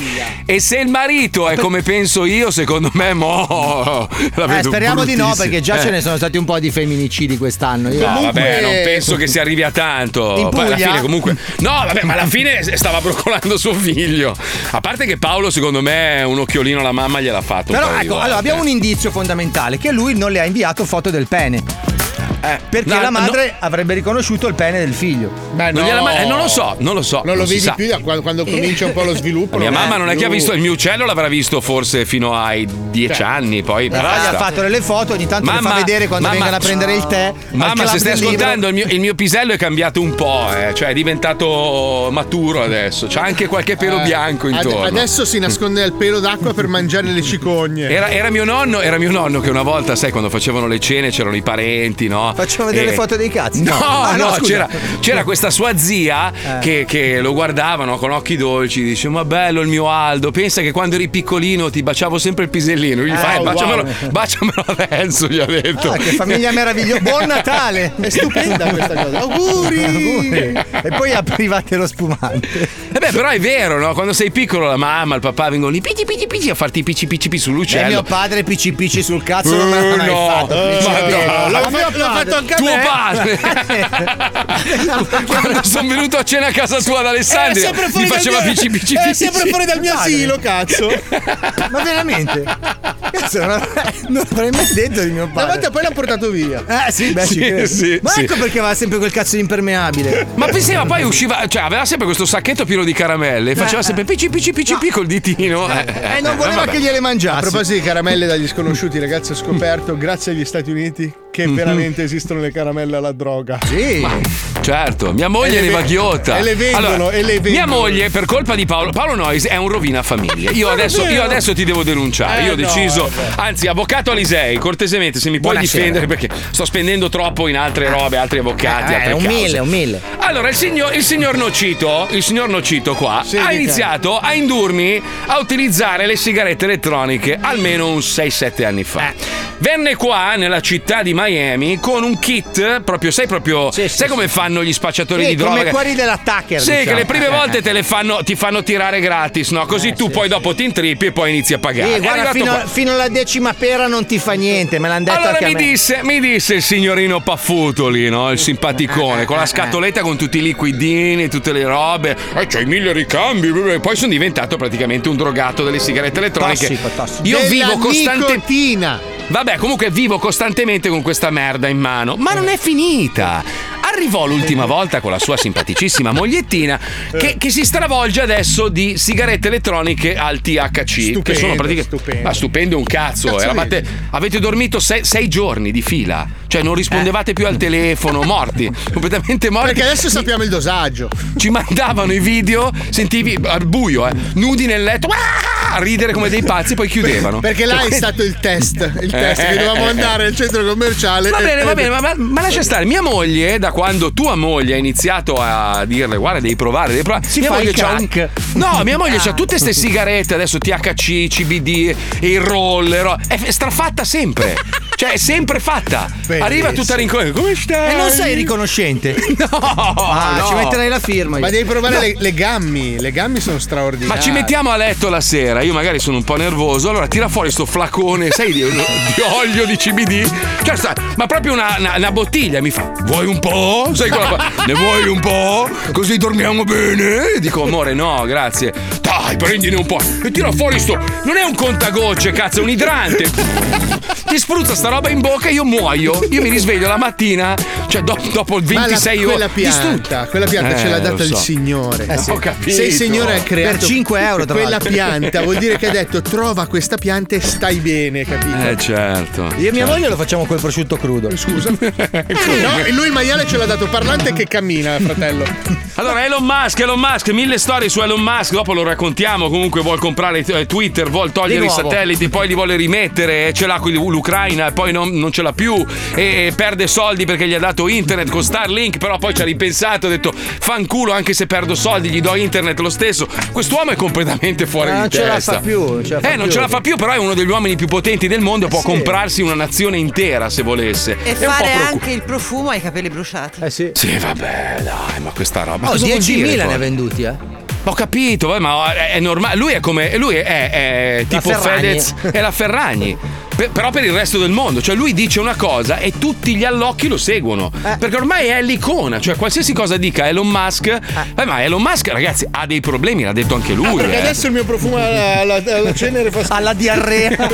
E se il marito è come penso io, secondo me mo la Eh, speriamo di no, perché già ce Eh. ne sono stati un po' di femminicidi quest'anno. Io- No, vabbè, non penso che si arrivi a tanto. In Poi alla Puglia? fine, comunque. No, vabbè, ma alla fine stava broccolando suo figlio. A parte che Paolo, secondo me, un occhiolino alla mamma gliel'ha fatto. Però ecco, volte. allora abbiamo un indizio fondamentale che lui non le ha inviato foto del pene. Perché no, la madre avrebbe riconosciuto il pene del figlio. Beh, Non gliela ma- eh, non lo so, non lo so. Non lo si vedi sa. più da quando, quando comincia un po' lo sviluppo. La mia lo mamma non è che ha visto il mio uccello, l'avrà visto forse fino ai dieci Cioè, anni, poi gli basta. ha fatto delle foto, ogni tanto le Mamma- fa vedere quando mamma- vengono a prendere il tè. al Mamma, se stai ascoltando, il mio, il mio pisello è cambiato un po', eh. cioè è diventato maturo adesso. C'ha anche qualche pelo Eh, bianco intorno. adesso si nasconde nel pelo d'acqua per mangiare le cicogne. Era, era mio nonno, era mio nonno che una volta, sai, quando facevano le cene c'erano i parenti, no? Facciamo vedere E- le foto dei cazzi. No, Ah, no, c'era, c'era questa sua zia Eh. che, che lo guardavano con occhi dolci, dice: Ma bello il mio Aldo, pensa che quando eri piccolino ti baciavo sempre il pisellino. Gli Eh, fa: "Eh, wow. baciamelo, baciamelo adesso, gli ha detto. Ah, che famiglia meravigliosa. Buon Natale! È stupenda questa cosa. Auguri! Auguri. E poi aprivate lo spumante. Eh beh, però è vero, no? Quando sei piccolo, la mamma, il papà vengono lì pici pici pici a farti pici pici pici E sull'uccello. mio padre picci picci sul cazzo non me l'ha Eh, mai no. fatto. Eh, Ci ma credo. no. Mio fatto- l'ha padre. Fatto anche a Tuo me. padre. Quando sono venuto a cena a casa tua ad Alessandria, mi faceva mio- pici pici È sempre fuori dal mio asilo, cazzo. Ma veramente? Cazzo, non, avrei mai detto di mio Una padre. volta poi l'hanno portato via. Eh sì, beh, ci Sì, credo. sì, Ma sì. ecco perché aveva sempre quel cazzo di impermeabile. Ma pensava poi usciva, cioè aveva sempre questo sacchetto pieno di caramelle e faceva sempre pici pici pici pici col ditino. E Eh, non voleva vabbè. che gliele A mangiassi. proposito di caramelle dagli sconosciuti, ragazzi, ho scoperto, grazie agli Stati Uniti, che veramente esistono le caramelle alla droga. Sì. Certo, mia moglie le ne va ghiotta. e le vendono, e le Mia vendono. moglie, per colpa di Paolo, Paolo Nois è un rovina famiglia. Io adesso, io adesso ti devo denunciare. Eh, io ho no, deciso, vabbè. anzi, avvocato Alisei, cortesemente, se mi puoi Buonasera. difendere perché sto spendendo troppo in altre robe, altri avvocati, Eh, altre un cause. mille, un mille. Allora, il signor, il signor Nocito, il signor Nocito qua, Sì, ha iniziato a indurmi a utilizzare le sigarette elettroniche almeno un 6-7 anni fa. Eh. Venne qua nella città di Miami con un kit, proprio, sai proprio, Sì, sì, sai come fanno gli spacciatori Sì, di droga? come quelli dell'attacker. sì, diciamo. che le prime Eh, volte eh. te le fanno, ti fanno tirare gratis, no? Così tu poi dopo ti intrippi e poi inizi a pagare. Sì, guarda, fino, fino alla decima pera non ti fa niente, me l'hanno detto Allora anche mi disse, mi disse il signorino Paffutoli, no? Il simpaticone, con la scatoletta con tutti i liquidini, tutte le robe. E c'hai mille ricambi. Poi sono diventato praticamente un drogato delle sigarette elettroniche. Tossico, tossico. Io Della vivo costantemente. Vabbè, comunque vivo costantemente con questa merda in mano. Ma non è finita. Arrivò l'ultima volta con la sua simpaticissima mogliettina che, che si stravolge adesso di sigarette elettroniche al THC. che sono praticamente. stupendo. Ma stupendo un cazzo. Cazzo Eravate- vedi? avete dormito sei, sei giorni di fila. Cioè, non rispondevate più al telefono, morti. Completamente morti. Perché adesso sappiamo il dosaggio. Ci mandavano i video, sentivi al buio, eh, nudi nel letto, "Ah!" A ridere come dei pazzi, poi chiudevano. Perché là Cioè, è stato il test. Il test Eh, che dovevamo andare al centro commerciale. Va bene, va bene, ma, ma- ma lascia stare. Mia moglie, da quando tua moglie ha iniziato a dirle, guarda, devi provare, devi provare. Si mia fa moglie il c'ha un-. No, mia moglie Ah. ha tutte queste sigarette, adesso THC, CBD, il roller. È strafatta sempre. Cioè, è sempre fatta. Bellissimo. Arriva tutta rincoglionita. Come stai? E non sei riconoscente? No, Ah, no. ci metterei la firma. io. Ma devi provare le, le gammi. Le gammi sono straordinarie. Ma ci mettiamo a letto la sera, io magari sono un po' nervoso, allora tira fuori sto flacone, sai, di, di olio di CBD, cioè, sta- ma proprio una, una- una bottiglia, mi fa, vuoi un po'? Sai quella, ne vuoi un po'? Così dormiamo bene? Dico, amore, no, grazie. Dai, prendine un po'. E tira fuori sto, non è un contagocce, cazzo, è un idrante. Ti spruzza sta roba in bocca io muoio. Io mi risveglio la mattina, cioè do- dopo la- 26 ore. quella pianta, quella pianta Eh, ce l'ha lo data il so. Signore. Eh sì. Ho capito. Se il Signore ha creato Per 5 euro, tra quella pianta, vuol dire che ha detto trova questa pianta e stai bene, capito? Eh certo. Io e mia moglie lo facciamo col prosciutto crudo. Scusa. No, e lui il maiale ce l'ha dato parlante che cammina, fratello. Allora, Elon Musk, Elon Musk, mille storie su Elon Musk, dopo lo raccontiamo comunque vuol comprare eh, Twitter, vuol togliere i satelliti, poi li vuole rimettere, ce l'ha con l'Ucraina, poi non, non ce l'ha più, e, e perde soldi perché gli ha dato internet con Starlink, però poi ci ha ripensato, ha detto fanculo anche se perdo soldi, gli do internet lo stesso. Quest'uomo è completamente fuori Eh, di non ce la testa. fa più, non ce la fa eh, non più. ce la fa più, però è uno degli uomini più potenti del mondo, può sì. comprarsi una nazione intera se volesse. E È un fare po' preoccu- anche il profumo ai capelli bruciati. Eh sì. Sì, vabbè, dai, ma questa roba. Oh, cosa vuol 10.000 dire, ne ha venduti, eh. Ho capito, vabbè, ma è, normale. Lui è come. Lui è, è tipo Ferragni. Fedez e la Ferragni. Per- però per il resto del mondo, cioè lui dice una cosa e tutti gli allocchi lo seguono. Eh. Perché ormai è l'icona, cioè qualsiasi cosa dica Elon Musk. Eh, ma Elon Musk, ragazzi, ha dei problemi, l'ha detto anche lui. Ah, perché eh. adesso il mio profumo alla, alla, alla cenere fa schifo. Alla diarrea.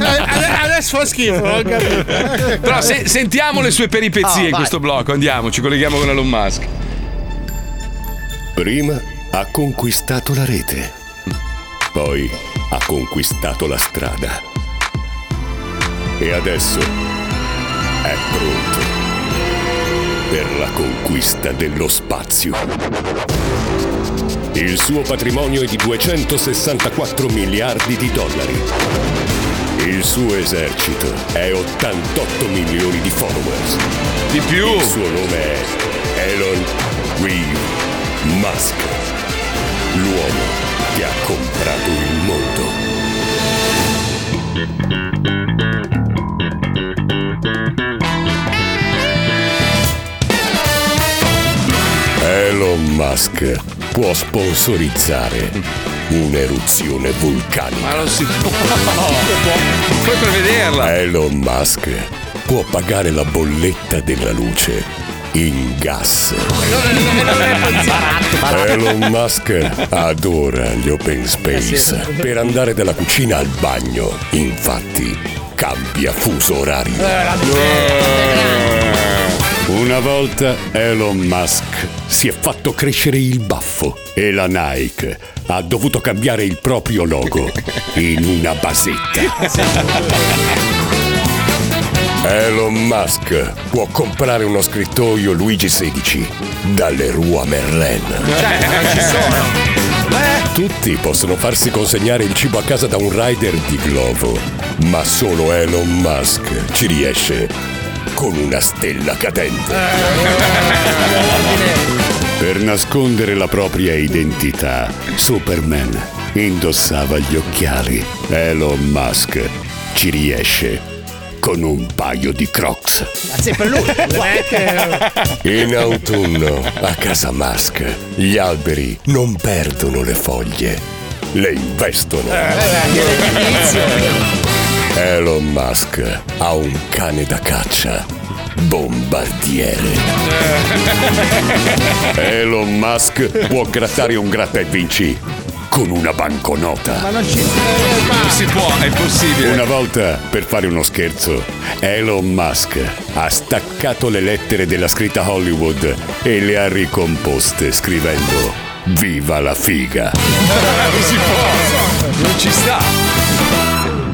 Eh, adesso fa schifo, ho capito. Però se- sentiamo le sue peripezie Ah, in questo blocco, andiamo, ci colleghiamo con Elon Musk. Prima ha conquistato la rete, poi ha conquistato la strada. E adesso è pronto per la conquista dello spazio. Il suo patrimonio è di 264 miliardi di dollari. Il suo esercito è 88 milioni di followers. Di più! Il suo nome è Elon Reeve Musk. L'uomo che ha comprato il mondo. Elon Musk può sponsorizzare un'eruzione vulcanica. Ma non si può. Puoi prevederla. Elon Musk può pagare la bolletta della luce in gas. Elon Musk adora gli open space per andare dalla cucina al bagno. Infatti, cambia fuso orario. Una volta Elon Musk si è fatto crescere il baffo e la Nike ha dovuto cambiare il proprio logo in una basetta. Elon Musk può comprare uno scrittoio Luigi XVI dalle Rua Merlin. Cioè, non ci sono. Tutti possono farsi consegnare il cibo a casa da un rider di Glovo, ma solo Elon Musk ci riesce con una stella cadente. Per nascondere la propria identità, Superman indossava gli occhiali. Elon Musk ci riesce con un paio di crocs. Sempre lui. Non è che- In autunno, a casa Musk, gli alberi non perdono le foglie, le investono. Elon Musk ha un cane da caccia, bombardiere. Elon Musk può grattare un gratta e vinci con una banconota. Ma non ci Non si può, è impossibile. Una volta, per fare uno scherzo, Elon Musk ha staccato le lettere della scritta Hollywood e le ha ricomposte scrivendo Viva la figa! Non si può. Non ci sta.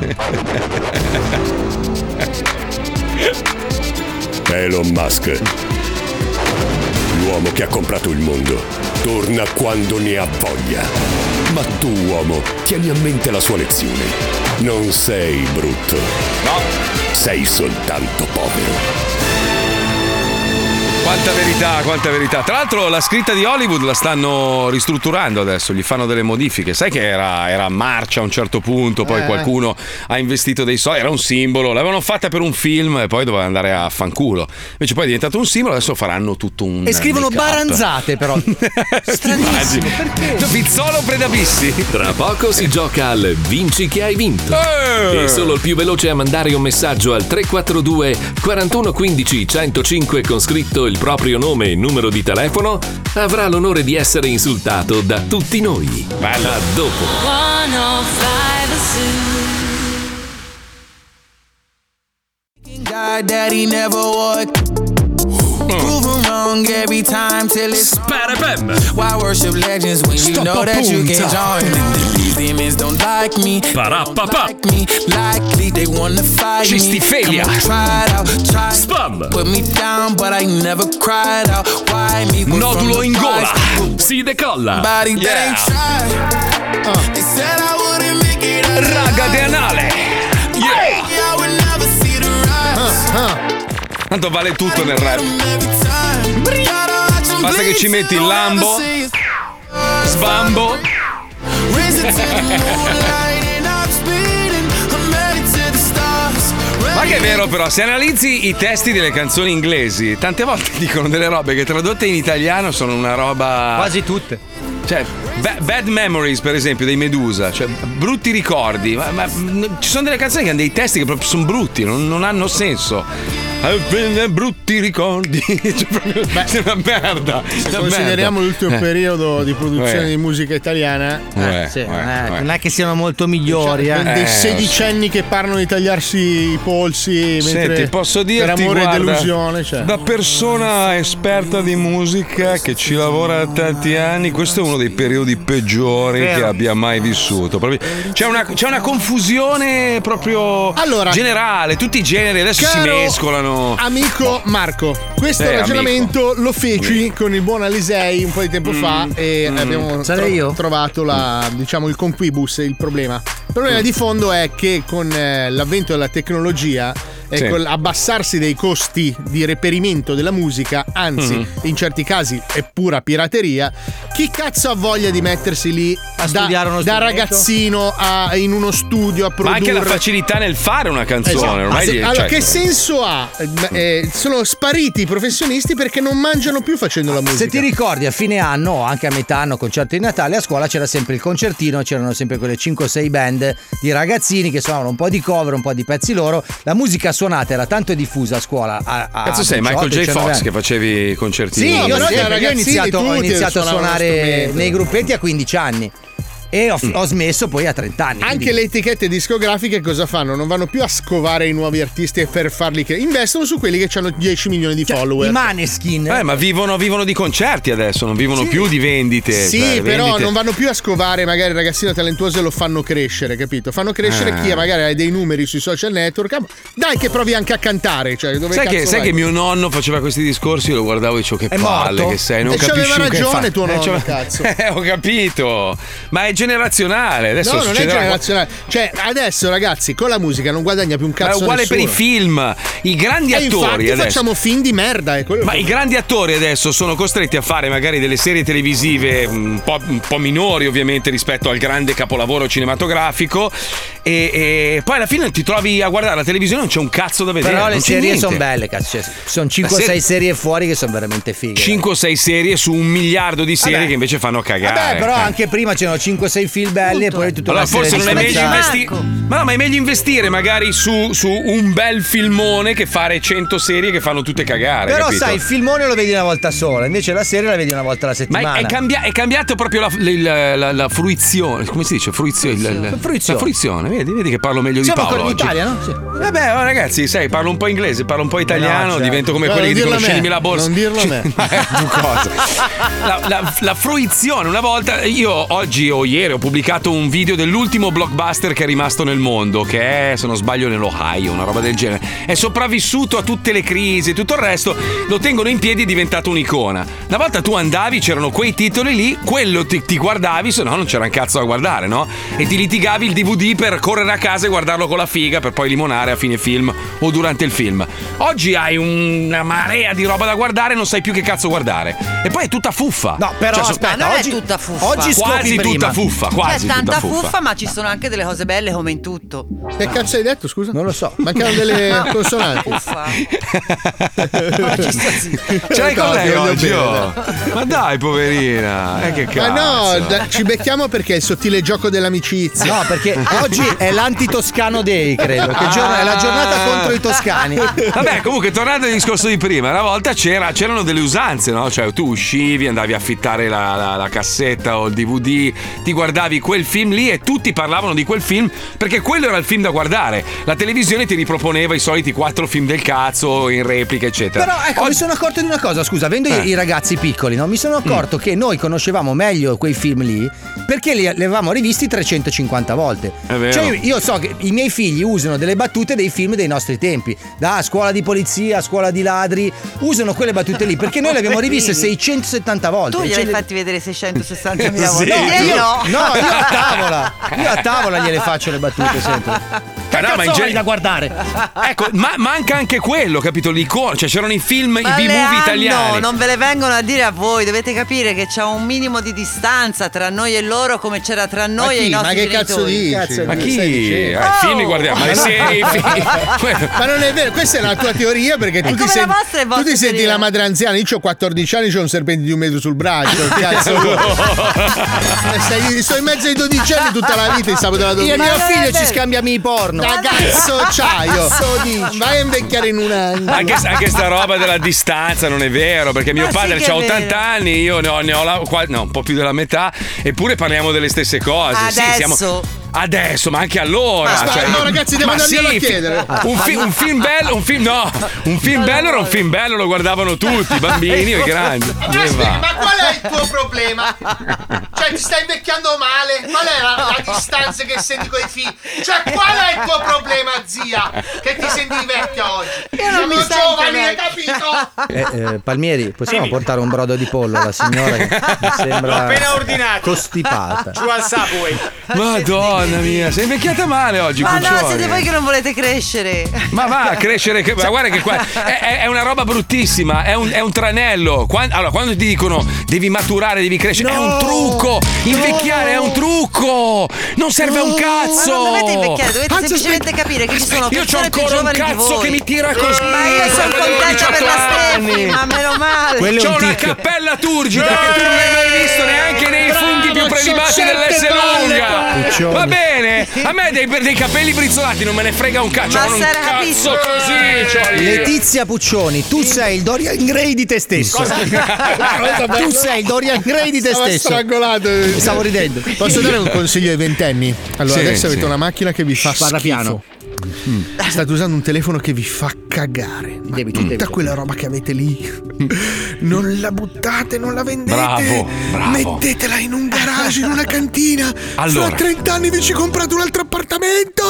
Elon Musk, l'uomo che ha comprato il mondo, torna quando ne ha voglia. Ma tu, uomo, tieni a mente la sua lezione. Non sei brutto. No. Sei soltanto povero. Quanta verità, quanta verità. Tra l'altro la scritta di Hollywood la stanno ristrutturando adesso, gli fanno delle modifiche. Sai che era, era a marcia a un certo punto, poi Eh. qualcuno ha investito dei soldi, era un simbolo, l'avevano fatta per un film e poi doveva andare a fanculo. Invece poi è diventato un simbolo, adesso faranno tutto un... E scrivono make-up. baranzate però. Stranissimo, perché? Pizzolo Predabissi. Tra poco si gioca al Vinci che hai vinto. Eh! E solo il più veloce a mandare un messaggio al 342 4115 105 con scritto il proprio nome e numero di telefono avrà l'onore di essere insultato da tutti noi. Bella. A dopo. 105 God that he never would. Prove him wrong, every time till it's Why worship legends when you know that you can join demons don't like me. Parapapa. Likely they wanna fight me. Cistifelia. Spam. Put me down, but I never cried out. Why me? Nodulo in gola. Si decolla. Yeah. ain't tried. They said I wouldn't make it. out Raga de anale. Yeah. I would never see the rise. Tanto vale tutto nel rap. Basta Basta che ci metti il lambo, sbambo. Ma che è vero però, se analizzi i testi delle canzoni inglesi, tante volte dicono delle robe che tradotte in italiano sono una roba... Quasi tutte. Cioè, Ba- Bad Memories, per esempio, dei Medusa, cioè brutti ricordi. Ma, ma- ci sono delle canzoni che hanno dei testi che proprio sono brutti, non, non hanno senso. Eh, Brutti ricordi. cioè, proprio, è una merda. Se una consideriamo merda. l'ultimo Eh. periodo di produzione Eh. di musica italiana, Eh, Sì, eh, eh, eh. non è che siano molto migliori. con Eh. dei Eh, sedicenni che parlano di tagliarsi i polsi Senti, posso dirti per amore guarda, e delusione. Cioè. Da persona esperta di musica che ci lavora da tanti anni, questo è uno dei periodi peggiori Vero. che abbia mai vissuto. C'è una, c'è una confusione proprio Allora, generale, tutti i generi adesso si Caro mescolano. Amico Marco, questo Eh, ragionamento lo feci con il buon Alisei un po' di tempo fa e mm. abbiamo io? trovato la, diciamo, il conquibus, il problema. Il problema di fondo è che con eh, l'avvento della tecnologia e Sì. con l'abbassarsi dei costi di reperimento della musica, anzi, Mhm. in certi casi è pura pirateria, chi cazzo ha voglia di mettersi lì A da, studiare uno da ragazzino a- in uno studio a Ma produrre anche la facilità nel fare una canzone. Esatto. Ormai Ma se- allora, cioè- che senso ha? Eh, eh, sono spariti i professionisti perché non mangiano più facendo la musica. Se ti ricordi, a fine anno o anche a metà anno, concerto di Natale, a scuola c'era sempre il concertino, c'erano sempre quelle 5-6 band di ragazzini che suonavano un po' di cover, un po' di pezzi loro. La musica suonata era tanto diffusa a scuola. A, a Cazzo sei 18, Michael J. 19 Fox anni. che facevi i concertini? Sì, io, sempre, io ho iniziato, ho iniziato a suonare nei gruppetti a 15 anni e ho, ho smesso poi a 30 anni. Anche quindi- le etichette discografiche cosa fanno? Non vanno più a scovare i nuovi artisti per farli che investono su quelli che hanno 10 milioni di follower. I Maneskin. Eh, ma vivono, vivono di concerti adesso, non vivono Sì. più di vendite. Sì, cioè, però vendite- non vanno più a scovare magari il ragazzino talentuoso e lo fanno crescere, capito? Fanno crescere Ah. chi magari ha dei numeri sui social network. Ah, ma Dai che provi anche a cantare, cioè dove Sai, cazzo che, sai che mio nonno faceva questi discorsi? Io lo guardavo e dicevo che È palle morto? che sei, non E capisci un che ragione fa. tuo nonno, c'aveva- cazzo. Eh, ho capito. Ma è generazionale. Adesso no, non è generazionale. Cioè, adesso, ragazzi, con la musica non guadagna più un Ma è cazzo. uguale per i nessuno. film. I grandi E attori infatti adesso. facciamo film di merda. È quello Ma che- i grandi attori adesso sono costretti a fare magari delle serie televisive un po', un po' minori ovviamente rispetto al grande capolavoro cinematografico e, e poi alla fine ti trovi a guardare la televisione e non c'è un cazzo da vedere. Però le serie sono belle, cazzo. Cioè, sono 5 La o 6 serie- serie fuori che sono veramente fighe. 5 o 6 serie su un miliardo di serie Vabbè. che invece fanno cagare. Vabbè, però Eh. anche prima c'erano 5-6 film belli e poi tutta Allora forse non è meglio investire. Ma no, ma è meglio investire magari su, su un bel filmone che fare 100 serie che fanno tutte cagare. Però capito? sai, il filmone lo vedi una volta sola, invece la serie la vedi una volta alla Ma settimana. è, è cambia- è cambiato proprio la, il- la- la fruizione. Come si dice? Fruizione. il- il- Fruizione. La fruizione. Vedi, vedi che parlo meglio Siamo di Paolo ancora in oggi. Italia, no? Sì. Vabbè, oh, ragazzi, sai, parlo un po' inglese, parlo un po' italiano, certo. divento come No, quelli che dicono sceglimi la borsa. non dirlo a me. Ma? La, la- la fruizione, una volta, io oggi o ieri ho pubblicato un video dell'ultimo blockbuster che è rimasto nel mondo, che è, se non sbaglio, nell'Ohio, una roba del genere. È sopravvissuto a tutte le crisi e tutto il resto, lo tengono in piedi e è diventato un'icona. Una volta tu andavi, c'erano quei titoli lì, quello ti, ti guardavi, se no non c'era un cazzo da guardare, no? E ti litigavi il DVD per correre a casa e guardarlo con la figa per poi limonare a fine film o durante il film. Oggi hai una marea di roba da guardare e non sai più che cazzo guardare. E poi è tutta fuffa. No, però Cioè, aspetta, Ma non oggi, è tutta fuffa. Oggi scopri quasi prima. tutta fuffa, quasi C'è tanta tutta fuffa. ma ci sono anche delle cose belle come in tutto. Che cazzo hai detto, scusa? Non lo so. Mancano delle consonanti. Fuffa. Ce l'hai con lei oggi? oh? Ma dai, poverina. Eh, che Ma cazzo. no, da- ci becchiamo perché è il sottile gioco dell'amicizia. No, perché oggi è l'anti-Toscano Day, credo. Che giorno- è la giornata contro i toscani. Vabbè, comunque, tornando al discorso di prima, una volta c'era- c'erano delle usanze, no? Cioè, tu uscivi, andavi a affittare la, la- la cassetta o il DVD, ti guardavi quel film lì e tutti parlavano di quel film perché quello era il film da guardare. La televisione ti riproponeva i soliti quattro film del cazzo in replica, eccetera. Però ecco, mi sono accorto di una cosa, scusa, avendo Eh. i ragazzi piccoli, no? mi sono accorto che noi conoscevamo meglio quei film lì perché li, li avevamo rivisti 350 volte. È vero. Cioè, io, io so che i miei figli usano delle battute dei film dei nostri tempi, da scuola di polizia, scuola di ladri, usano quelle battute lì perché noi le abbiamo riviste 670 volte. Tu gli Cioè, hai fatti vedere 660 mila Sì. volte. No, Ieri io, no. No, io a tavola. Io a tavola gliele faccio le battute sempre. Ma no, ma in gen- da guardare. Ecco, ma manca anche quello, capito? L'icona, cioè c'erano i film, Ma i B-movie italiani. non ve le vengono a dire a voi, dovete capire che c'è un minimo di distanza tra noi e loro come c'era tra noi e i nostri genitori. Ma chi? stai dicendo? Eh, I film li guardiamo, ma le No. serie, i film. Ma non è vero, questa è la tua teoria perché tu ti, è tu ti senti la madre anziana. Io ho 14 anni, ho un serpente di un metro sul braccio. Cazzo, vuoi? Eh, sto in mezzo ai 12 anni tutta la vita il sabato e la Io e domenica. mio figlio ci scambiamo i porno. Ragazzo, c'aio. Dici? Vai a invecchiare in un anno. Anche, anche sta roba della distanza non è vero, perché mio Ma sì padre che ha è 80 vero. anni, io ne ho, ne ho la- qua- no, un po' più della metà, eppure parliamo delle stesse cose. Sì, Adesso. siamo- Adesso, ma anche allora. Ma aspetta, cioè- no, ragazzi, devo ma andarglielo a chiedere. Un, fi- un film bello, un film no, un film bello era un film bello, lo guardavano tutti, i bambini e i grandi. Ma ma qual è il tuo problema? Cioè, ti stai invecchiando male? Qual è la, la distanza che senti con i figli? Cioè, qual è il tuo problema, zia? Che ti senti vecchia oggi? Io non mi Siamo sento giovani, hai capito? Eh, eh, Palmieri, possiamo portare un brodo di pollo alla signora che mi sembra appena ordinato. costipata. Giù al subway. Madonna mia, sei invecchiata male oggi, Ma no, Puccioni. siete voi che non volete crescere. Ma va a crescere, che- ma guarda che qua è, è- è una roba bruttissima, è un, è un tranello. Quan- allora, quando ti dicono devi maturare, devi crescere, è un trucco. Invecchiare è un trucco, non serve a un cazzo. Ma non dovete invecchiare, dovete Anzi, semplicemente capire che ci sono Io c'ho persone più ancora un giovani di cazzo che mi tira così. Ma io sono quando contenta per 18 la. Steffi, ma meno male. Quello C'ho un una cappella turgida che tu non hai mai visto neanche nei Bravo, funghi più prelibati dell'S lunga. Puccioni. Va bene, a me dei, dei capelli brizzolati non me ne frega un cazzo. Ma C'ho un sarà cazzo così. io. Letizia Puccioni, tu sei il Dorian Gray di te stesso. tu sei il Dorian Gray di te Stava stesso. strangolato. Stavo ridendo. Posso dare un consiglio ai ventenni? Allora, Sì, adesso avete sì. una macchina che vi fa Parla schifo. Piano. State usando un telefono che vi fa cagare. Ma Debito, tutta debito. quella roba che avete lì, non la buttate, non la vendete. Bravo, bravo. Mettetela in un garage, in una cantina. Allora. Fra 30 anni vi ci comprate un altro appartamento.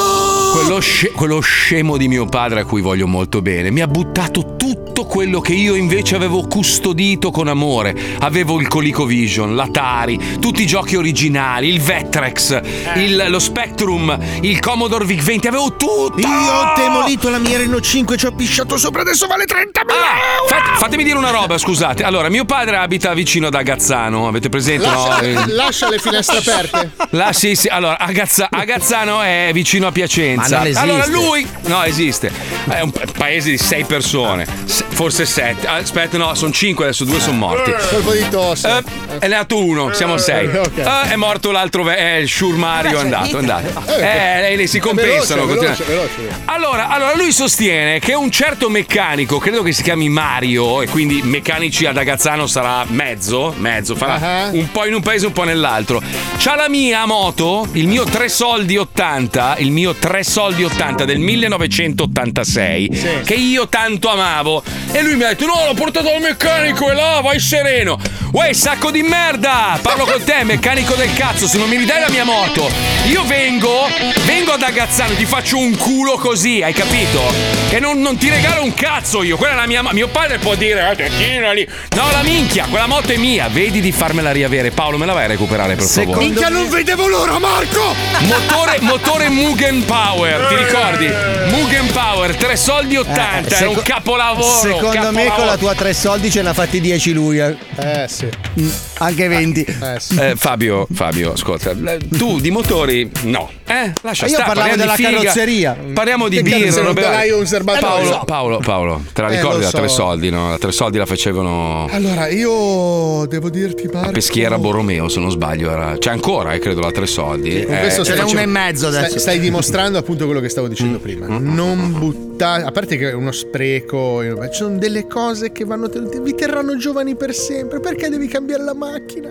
Quello, sce- quello scemo di mio padre a cui voglio molto bene mi ha buttato tutto quello che io invece avevo custodito con amore. Avevo il ColecoVision, l'Atari, tutti i giochi originali, il Vectrex, il- lo Spectrum, il Commodore VIC-20, avevo tutto! Io ho demolito la mia Renault 5, ci ho pisciato sopra, adesso vale 30.000 Ah, fat- fatemi dire una roba, scusate. Allora, mio padre abita vicino ad Agazzano, avete presente? no? Lascia, Eh, lascia le finestre aperte. Là, sì, sì. Allora, Agazza- Agazzano è vicino a Piacenza. Ma non esiste. Allora, lui. No, esiste. È un pa- paese di sei persone. Se- forse sette. Ah, Aspetta, no, sono cinque, adesso due sono morti. Colpo di tosse. Eh, è nato uno, siamo sei. ok. Eh, è morto l'altro, ve- è il Sure Mario, è andato, è andato. Eh, Eh, si compensano. Veloce, veloce, veloce. allora, allora, lui sostiene che un certo meccanico, credo che si chiami Mario, e quindi meccanici ad Agazzano sarà mezzo, mezzo, farà Ah. un po' in un paese, un po' nell'altro. C'ha la mia moto, il mio 3 soldi 80, il mio 3 soldi 80 del 1986, che io tanto amavo. E lui mi ha detto: No, l'ho portato al meccanico e là, vai sereno. Uè, sacco di merda! Parlo con te, meccanico del cazzo, se non mi ridai la mia moto, io vengo, vengo ad Agazzano ti faccio un culo così, hai capito? Che non, non ti regalo un cazzo io, quella è la mia Mio padre può dire, eh, tettino lì. No, la minchia, quella moto è mia, vedi di farmela riavere. Paolo, me la vai a recuperare per favore? Minchia, non vedevo l'ora, Marco! Motore, motore Mugen Power, ti ricordi? Mugen Power, 3 soldi 80, era un seco- capolavoro. Secondo me con la tua tre soldi ce n'ha fatti 10 lui. eh. Eh sì. Mm, Anche 20. Eh sì. Eh, Fabio, Fabio, ascolta, eh, tu di motori no. Eh, lascia Io stare. parlavo parliamo di della figa, carrozzeria. Parliamo di birra, robe varie. telaio, un serbatoio. Paolo, so. Paolo, Paolo, te la Eh, ricordi la tre so. soldi, no? La tre soldi la facevano Allora, io devo dirti, Marco. a Peschiera Borromeo, se non sbaglio, era. C'è ancora, eh, credo, la tre soldi. Con Eh, questo ce n'è uno e mezzo adesso. Stai, stai dimostrando appunto quello che stavo Mm. dicendo prima. Non buttare, a parte che è uno spreco, ci sono delle cose che vanno tenute, vi terranno giovani per sempre. Perché devi cambiare la macchina?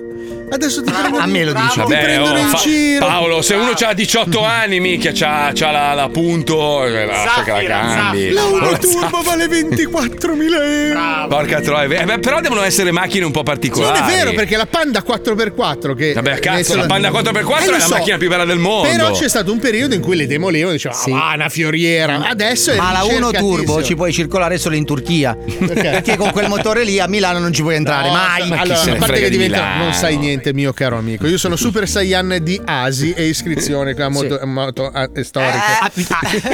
Adesso ti prendo A me lo dici. Ti prendono oh, in fa- giro. Paolo, se uno ha 18 anni, minchia, c'ha, c'ha la, la punto, eh, lascia che la cambi. La Uno Turbo vale 24.000 euro. Porca troia, eh, beh, però devono essere macchine un po' Non particolari. è vero perché la Panda 4x4 che Vabbè, cazzo, la Panda 4x4 Eh, è la macchina più bella del mondo. Però c'è stato un periodo in cui le demolevano e dicevano ah, una fioriera. Adesso è Ma la 1 ricercatissimo. turbo ci puoi circolare solo in Turchia. Perché con quel motore lì a Milano non ci puoi entrare No, mai. allora, a parte che diventa, non sai niente, mio caro amico. Io sono Super Saiyan di Asi e iscrizione a moto, a moto a- eh, storiche.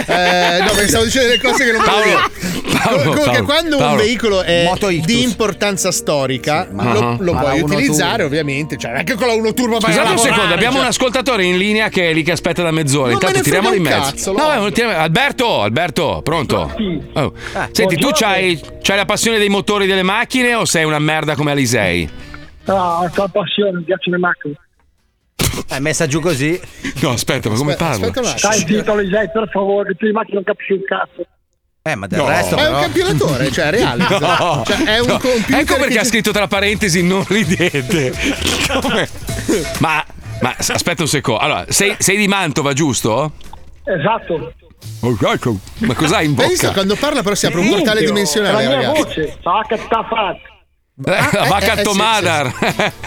Eh, no, perché stavo dicendo delle cose che non Paolo, volevo Paolo, dire. Comunque, Paolo, quando un Paolo. veicolo è di importanza storica, Ma- lo, lo Ma la puoi utilizzare, Turbo. ovviamente. Cioè, anche con la 1 Turbo Scusate un lavorare, secondo, abbiamo cioè. un ascoltatore in linea che è lì che aspetta da mezz'ora. Non Intanto me tiriamolo in un mezzo. cazzo, No, lo- eh, tiriamo- Alberto, Alberto, pronto? Oh. Senti, tu c'hai, c'hai la passione dei motori delle macchine o sei una merda come Alisei? No, ho la passione, mi piacciono le macchine. È messa giù così. No, aspetta, ma come parla? Stai zitto, Lisei, per favore, che tu di macchine non capisci un cazzo. Eh, ma del No. resto. Ma è un campionatore, cioè reale. No. Cioè, è un No. computer. Ecco perché ha scritto tra parentesi non ridete. Come? Ma, ma aspetta un secondo. Allora, sei, sei di Mantova, giusto? Esatto. Ma cos'hai in Hai visto bocca? quando parla però si apre un portale oh, dimensionale, La mia ragazzi. voce, sa che sta fatta. Eh, eh, sì, Tomadar.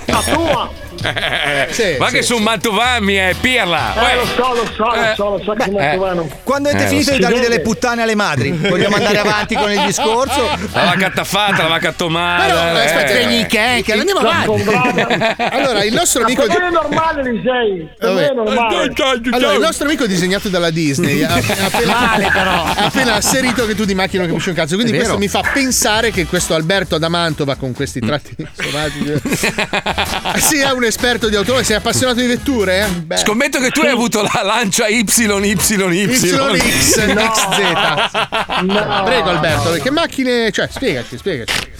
La tua. Eh, Ma che su un Mantovani è pirla. Eh, lo so, lo so, lo so, lo so che eh. è molto Quando avete Eh, finito di dargli delle puttane alle madri? Vogliamo andare avanti con il discorso? La vacca taffata, la vacca a Tomadar. Però, eh. aspetta, Che che andiamo avanti. Allora, il nostro amico. Me è normale, è normale. Allora, il nostro amico è disegnato dalla Disney. Ha, ha appena, Male, però. ha appena asserito che tu di macchina non capisci un cazzo. Quindi questo mi fa pensare che questo Alberto da Mantova con questi tratti somatici sia un esperto di automobili, sei appassionato di vetture? eh? Beh. Scommetto che tu hai avuto la lancia YYY. YX, No. XZ. No. Prego Alberto, che macchine. Cioè, spiegaci, spiegaci.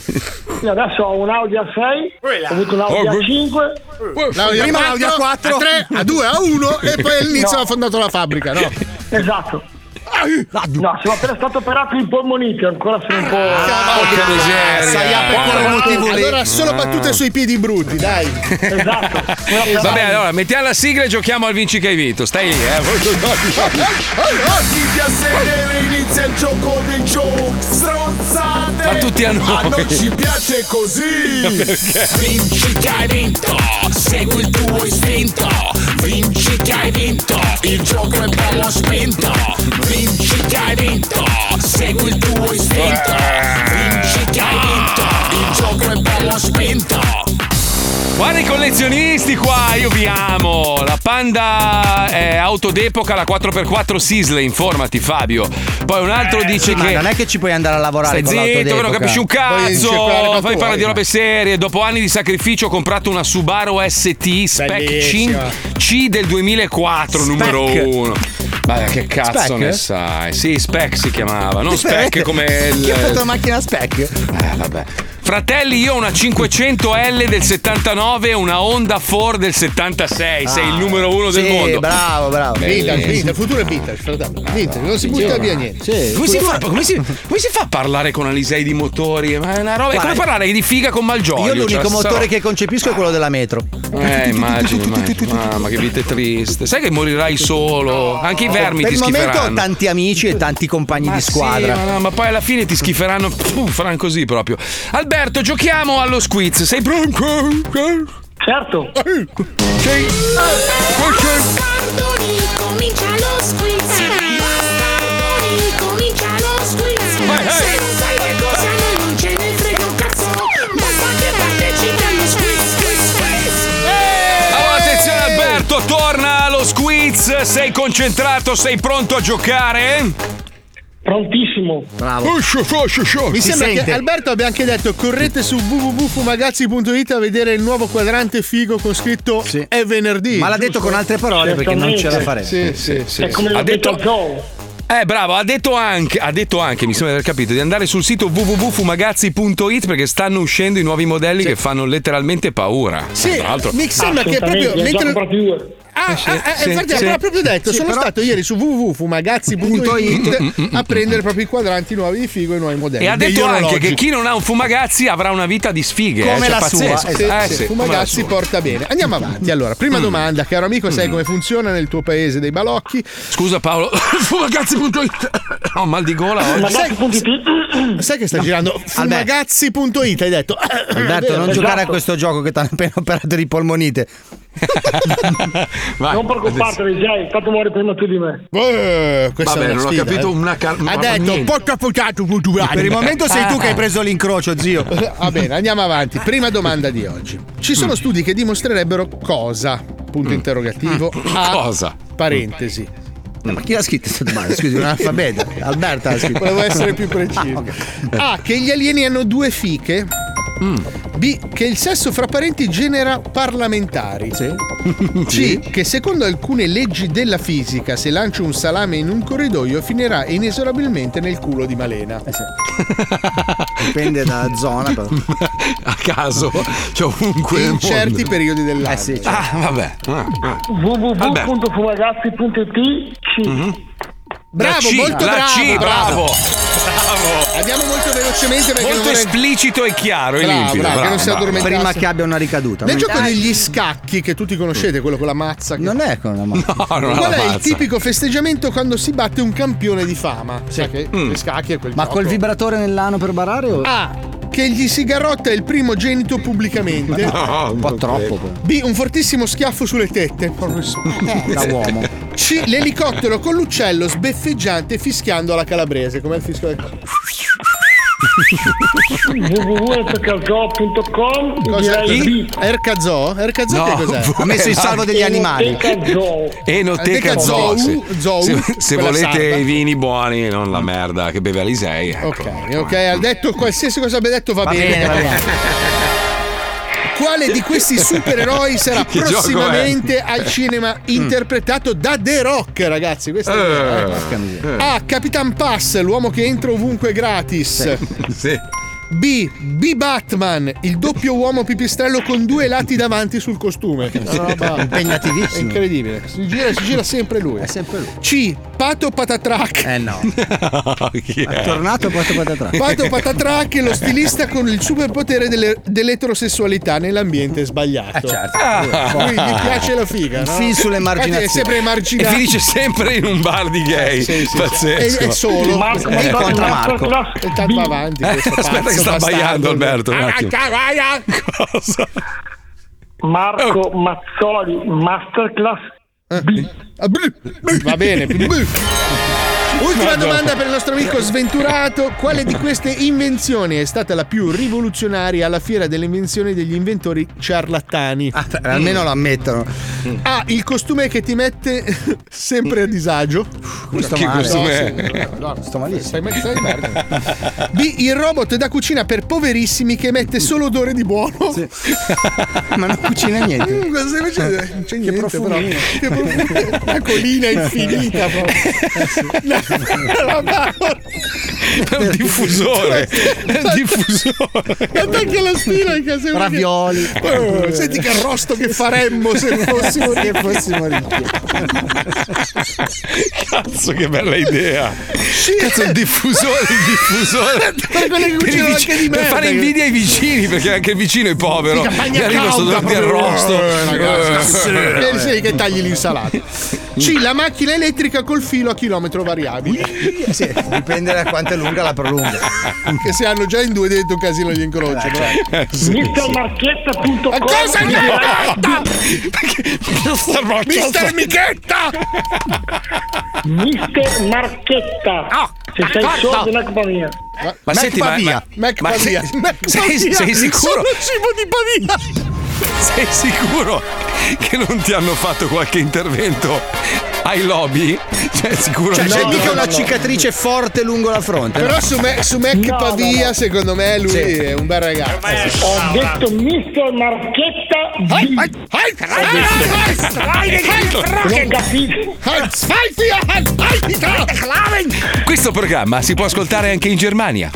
Io adesso ho un Audi A6, ho avuto un Audi Oh, A5. L'Audi Prima A4, l'Audi A4. a 3, a 2, a 1 e poi all'inizio No. ha fondato la fabbrica, no? Esatto. No, sono appena stato operato in polmonite, ancora sono un po'. Porca miseria. Sai per quale motivo lì. Allora solo Ah. battute sui piedi brutti, dai. Esatto. Vabbè, allora mettiamo la sigla e giochiamo al vinci che hai vinto. Stai lì, eh. Mettiti a sedere, inizia il gioco dei giochi Ma tutti a noi. A noi. ci piace così? Vinci che hai vinto Segui il tuo istinto. Vinci che hai vinto Il gioco è bello spinto. Vinci che hai vinto Segui il tuo istinto. Vinci che hai vinto Il gioco è bello spinto Guarda i collezionisti qua, io vi amo. La Panda è auto d'epoca, la 4x4 Sisley, informati Fabio. Poi un altro dice Sì, ma che... non è che ci puoi andare a lavorare Stai con zitto, che non capisci un cazzo. Fai tu, parlare di eh. robe serie. Dopo anni di sacrificio ho comprato una Subaru ST Spec Bellissima. C, C del 2004, Spec. numero uno. Ma che cazzo Spec? ne sai? Sì, Spec si chiamava, non Spec? Spec come Chi ha fatto la il... macchina spec? Eh, vabbè. Fratelli, io ho una 500L del 79 e una Honda 4 del 76. Sei il numero uno del Ah. Sì, mondo. bravo, bravo. Vintage, vintage, il futuro è vintage, fratello. Vintage, non si butta via niente. Come si, fa, come, si, come si fa a parlare con Alisei di motori? Ma è una roba. È come parlare di figa con Malgioglio. Io l'unico cioè, motore roba. che concepisco è quello della metro. Eh, immagino, immagino. Mamma, che vita triste. Sai che morirai solo. Anche i vermi per ti il momento ho schiferanno. tanti amici e tanti compagni Ma di squadra. sì, ma, no, ma poi alla fine ti schiferanno. Faranno così proprio. Alberto, giochiamo allo squiz. Sei pronto? Certo. Sei. Comincia lo squiz comincia lo squiz Vai, vai. Se non sai a noi non ce ne frega un cazzo Basta che partecipi allo squiz, squiz, squiz Allora, attenzione Alberto, torna allo squiz. Sei concentrato, sei pronto a giocare? Prontissimo. Bravo. Mi Si sembra che sente. Alberto abbia anche detto correte su www.fumagazzi.it a vedere il nuovo quadrante figo con scritto è venerdì. Ma l'ha detto giusto? con altre parole perché non ce la faremo. Sì, sì, sì. È come Ha l'ho detto detto-. Eh, bravo, ha detto anche, ha detto anche, mi sembra di aver capito, di andare sul sito www.fumagazzi.it perché stanno uscendo i nuovi modelli che fanno letteralmente paura. Sì, Tra l'altro. mi sembra che proprio mentre. Ah, Sì, ah, eh, sì, infatti sì. l'ha proprio detto. Sì, sono però- stato ieri su www.fumagazzi.it a prendere proprio i quadranti nuovi di figo e i nuovi modelli. E ha detto anche che chi non ha un fumagazzi avrà una vita di sfighe. Come eh, la cioè, sua, Eh, sì, Fumagazzi porta bene. Andiamo avanti. Allora, prima domanda, caro amico, sai come funziona nel tuo paese dei balocchi? Scusa Paolo, fumagazzi.it. Ho mal di gola oggi. Sai, sai che sta girando? Fumagazzi.it hai detto. Alberto, non Esatto. giocare a questo gioco che ti hanno appena operato di polmonite. non preoccuparti, Jay, tanto muori prima tu di me. Eh, Vabbè, non ho sfida, capito eh. una car- Ha detto porca potato culturale. Per il momento sei tu che hai preso l'incrocio, zio. Va bene, andiamo avanti. Prima domanda di oggi. Ci sono studi che dimostrerebbe cosa? Punto interrogativo. A, Cosa? Parentesi. Ma chi l'ha scritto questa domanda? Scusi, un alfabeto. Alberto l'ha scritto. Volevo essere più preciso. A. Che gli alieni hanno due fiche. B. Che il sesso fra parenti genera parlamentari. C. Che secondo alcune leggi della fisica, se lancio un salame in un corridoio, finirà inesorabilmente nel culo di Malena. Dipende dalla zona. Però. A caso, cioè ovunque. In mondo. certi periodi dell'anno. Ah, vabbè. Ah, ah. www.fumagazzi.it C. Bravo, La C, molto la bravo. C, bravo. Andiamo molto velocemente perché Molto vorrei- esplicito e chiaro e Bravo, limpido. bravo, che non si addormentasse. Prima che abbia una ricaduta. Nel gioco degli scacchi che tutti conoscete, quello con la mazza. Non è con la mazza. No, non Qual la è il mazza. tipico festeggiamento quando si batte un campione di fama? Sai che Mm. le scacchi è quel Ma gioco. col vibratore nell'ano per barare? O... A. Che gli si garotta il primogenito pubblicamente. No, un po' troppo. B. Un fortissimo schiaffo sulle tette. Da uomo. C. L'elicottero con l'uccello sbeffeggiante fischiando alla calabrese. Com'è il fischio del www.ercazoo.com Cosa? B. Ercazoo? Ercazoo No, che cos'è? Ha messo il salvo degli animali. Enoteca. Enoteca Zoo. Zoo, sì. Zoo, se se quella volete sarda. i vini buoni, non la merda che beve Alisei. Ecco. Ok, ok, ha detto qualsiasi cosa abbia detto va, Va bene. bene, va bene. Quale di questi supereroi sarà Che prossimamente al cinema interpretato da The Rock, ragazzi? Questo è vero, eh. A. Capitan Pass, l'uomo che entra ovunque gratis. Sì. B. B. Batman, il doppio uomo pipistrello con due lati davanti sul costume. Una roba Impegnativissimo. Incredibile. Si gira, si gira sempre lui. È sempre lui. C. Pato Patatrack. Eh no. Chi È è? tornato poi patatrà. Pato Patatrack è lo stilista con il superpotere delle- dell'eterosessualità nell'ambiente sbagliato. Eh certo. Lui gli piace la figa, no? film sull'emarginazione. Infatti È sempre E emarginato. finisce sempre in un bar di gay. Sì, sì, sì. Pazzesco. È, è solo. Marco, E incontra Marco. E tanto avanti. Eh, aspetta che sta abbaiando Alberto, un Ah, attimo. Cosa? Marco Mazzoli Masterclass B. Ah. Va bene. Ultima domanda per il nostro amico sventurato. Quale di queste invenzioni è stata la più rivoluzionaria alla fiera delle invenzioni degli inventori ciarlatani? Ah, almeno lo ammettono. A. Il costume che ti mette sempre a disagio. Sto Che male. costume è? No, no, Sto malissimo. Stai, di merda. B. Il robot da cucina per poverissimi che emette solo odore di buono. Ma non cucina niente. Mm, cosa stai facendo? Non c'è niente, però. profumino. Che profumino. Una colina infinita. proprio. No, ma- È un diffusore. È un diffusore. Attacchi alla spina che sembra che- Ravioli. Oh, senti che arrosto che faremmo se fossimo Se fossimo ricchi. Cazzo, che bella idea. Cazzo, il diffusore, il diffusore. Per che Per, fare invidia ai vicini, perché anche il vicino è povero. Gli arriva sto di proprio. arrosto. Eh, ragazzi. Eh. Sì, che tagli l'insalata. C. La macchina elettrica col filo a chilometro variabile. Sì, dipende da quanto è lunga la prolunga. Che se hanno già in due dentro un casino gli incroci. però. Eh, sì. MrMarchetta.com Ma cosa Mister Marchetta. Mister Michetta! Mister Marchetta Se sei non è colpa mia Ma Mac senti, ma, ma, Mac ma Pavia. sei, Mac sei- Pavia. sei sicuro? Sono cibo di Pavia. Sei sicuro che non ti hanno fatto qualche intervento Hai lobby? Cioè, sicuro Cioè, no, c'è mica no, una no. cicatrice forte lungo la fronte. Però no? su, Me- su Mac No, Pavia, no, no. secondo me, lui Sì. è un bel ragazzo. Ho detto Mister Marchetta G. Non capito. Questo programma si può ascoltare anche in Germania.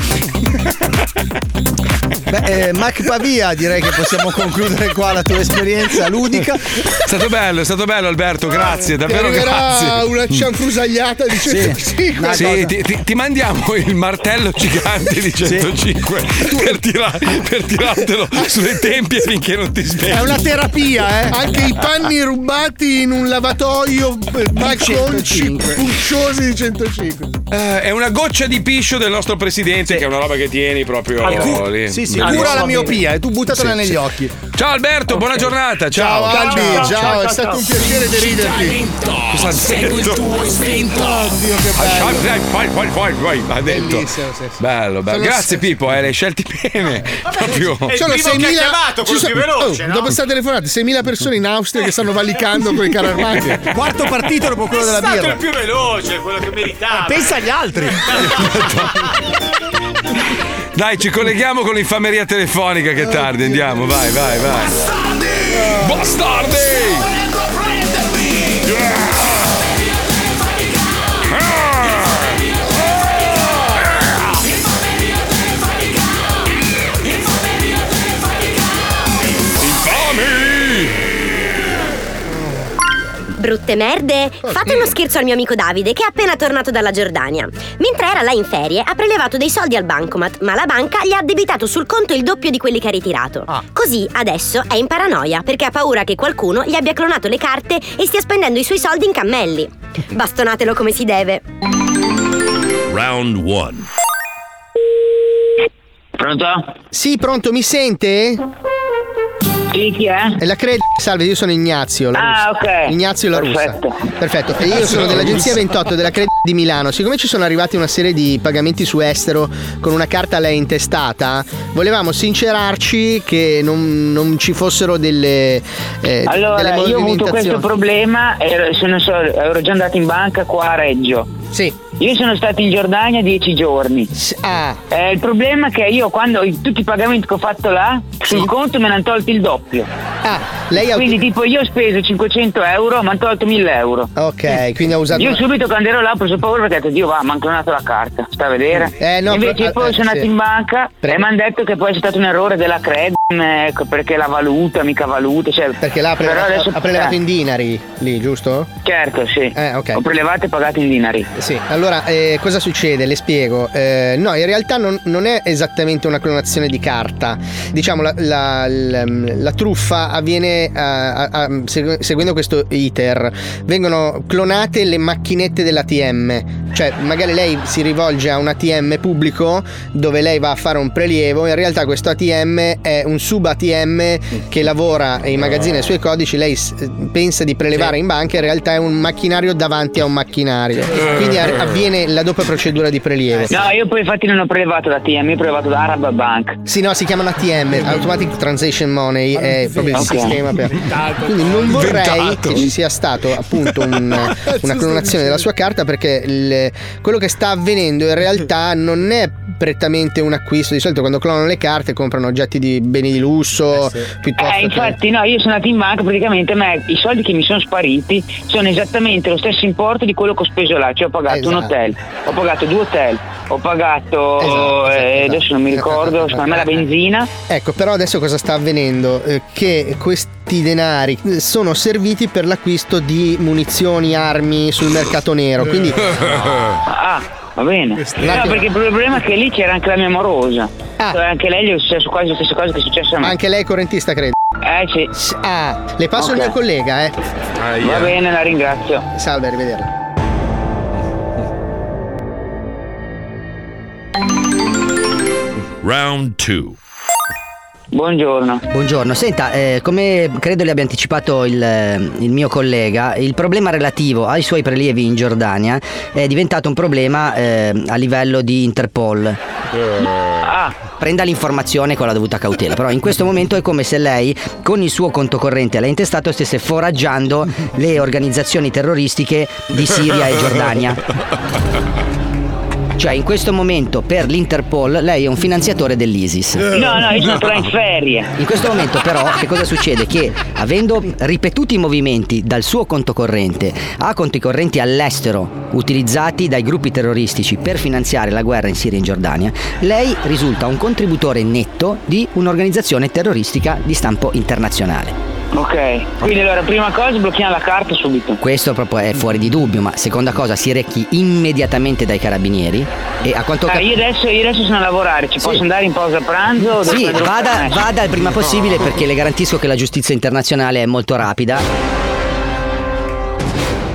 Beh, eh, Mac Pavia, direi che possiamo concludere qua la tua esperienza ludica. È stato bello, è stato bello Alberto, grazie, Ti davvero grazie. una cianfrusagliata di 105. Sì, ti, ti- ti mandiamo il martello gigante di 105 per, tira- per tirartelo sulle tempie finché non ti svegli. È una terapia, eh? Anche i panni rubati in un lavatoio, eh, balconci pucciosi di 105. Eh, è una goccia di piscio del nostro presidente, che è una roba che tieni proprio Ah, cu- lì. sì, sì, cura la miopia e tu buttatela Sì, negli sì. occhi. Ciao Alberto, buona giornata. Ciao, Ciao, Albi, ciao, è stato un piacere deriderti. Cosa Segui il detto? tuo istinto. Oddio, che Ah, bello. vai, vai, vai, vai, vai, ha detto. Sì, sì. Bello, bello. Grazie Pippo, eh, le hai scelti bene. Proprio. Sono 6.000 ci sono- veloce, oh, no? Dopo questa telefonata, 6.000 persone in Austria che stanno valicando con i carri armati. Quarto partito dopo quello È della stato birra. il più veloce, quello che meritava. Pensa agli altri. Dai, ci colleghiamo con l'infameria telefonica che è tardi. Andiamo, vai, vai, vai. Bastardi! Brutte merde! Fate uno scherzo al mio amico Davide che è appena tornato dalla Giordania. Mentre era là in ferie ha prelevato dei soldi al bancomat, ma la banca gli ha addebitato sul conto il doppio di quelli che ha ritirato. Così adesso è in paranoia perché ha paura che qualcuno gli abbia clonato le carte e stia spendendo i suoi soldi in cammelli. Bastonatelo come si deve. Round 1. Pronto? Sì, pronto, mi sente? Sì, chi è? È la Cred. Salve, io sono Ignazio. La Ah, ok. Ignazio la Perfetto. russa. Perfetto. E io sono dell'agenzia 28 della Cred di Milano. Siccome ci sono arrivati una serie di pagamenti su estero con una carta a lei intestata, volevamo sincerarci che non, non ci fossero delle. eh, Allora, delle io ho avuto questo problema, ero, sono, so- ero già andato in banca qua a Reggio. Sì. Io sono stato in Giordania dieci giorni. Ah. Eh, il problema è che io quando tutti i pagamenti che ho fatto là, sul conto me ne hanno tolti il doppio. Ah, lei ha Quindi tipo io ho speso 500 euro, mi hanno tolto 1000 euro. Ok, quindi ha usato. Io subito quando ero là ho preso paura perché ho detto Dio va, mi hanno clonato la carta, sta a vedere? Eh, no, Invece però- poi eh, sono andato sì. in banca Prego. e mi hanno detto che poi è stato un errore della Credit ecco, perché la valuta, mica valuta. Cioè, Perché là ha però prelevato, adesso- ha prelevato eh, in dinari lì, giusto? Certo, sì. Eh, ok. Ho prelevato e pagato in dinari. Sì, allora eh, cosa succede? Le spiego. Eh, no, in realtà non, non è esattamente una clonazione di carta. Diciamo, la, la- la- la truffa avviene a- a- a- segu- seguendo questo iter. Vengono clonate le macchinette dell'ATM. Cioè, magari lei si rivolge a un ATM pubblico dove lei va a fare un prelievo. In realtà questo ATM è un sub ATM che lavora in magazzina i suoi codici. Lei s- pensa di prelevare in banca, in realtà è un macchinario davanti a un macchinario. Quindi a- avviene la doppia procedura di prelievo. No, io poi infatti non ho prelevato da TM, io ho prelevato da Arab Bank. Sì, no, si chiamano ATM, Automatic Transaction Money, è proprio il Ok. sistema per. Quindi non vorrei Inventato. che ci sia stato appunto un- una clonazione della sua carta perché il- quello che sta avvenendo in realtà non è prettamente un acquisto. Di solito quando clonano le carte comprano oggetti di beni di lusso piuttosto Eh, che- infatti, no, io sono andato in banca, praticamente a me i soldi che mi sono spariti sono esattamente lo stesso importo di quello che ho speso là. Cioè ho pagato un Esatto. hotel, ho pagato due hotel, ho pagato Esatto, eh, esatto, adesso non mi ricordo, secondo me la benzina. Ecco, però adesso cosa sta avvenendo? Eh, che questi denari eh, sono serviti per l'acquisto di munizioni, armi sul mercato nero. Quindi Ah, va bene. No, perché il problema è che lì c'era anche la mia morosa. Cioè, anche lei gli è successo quasi le stesse cose che è successo a me. anche lei è correntista, credo. Eh sì. Ah, le passo il Ok. mio collega, eh. Va bene, la ringrazio. Salve, arrivederla. Round 2. Buongiorno. Buongiorno, senta, eh, come credo le abbia anticipato il, eh, il mio collega, il problema relativo ai suoi prelievi in Giordania è diventato un problema eh, a livello di Interpol. Ah, Ah. prenda l'informazione con la dovuta cautela. Però in questo momento è come se lei, con il suo conto corrente lei intestato, stesse foraggiando le organizzazioni terroristiche di Siria e Giordania. Cioè, in questo momento per l'Interpol lei è un finanziatore dell'ISIS. No, no, io sono ancora in ferie. In questo momento però che cosa succede? Che avendo ripetuti movimenti dal suo conto corrente a conti correnti all'estero utilizzati dai gruppi terroristici per finanziare la guerra in Siria e in Giordania, lei risulta un contributore netto di un'organizzazione terroristica di stampo internazionale. Ok, quindi allora prima cosa blocchiamo la carta subito. Questo proprio è fuori di dubbio, ma seconda cosa si recchi immediatamente dai carabinieri e a quanto Ah, cap- io, adesso, io adesso sono a lavorare, ci posso andare in pausa pranzo? Sì, vada, vada il prima possibile perché le garantisco che la giustizia internazionale è molto rapida.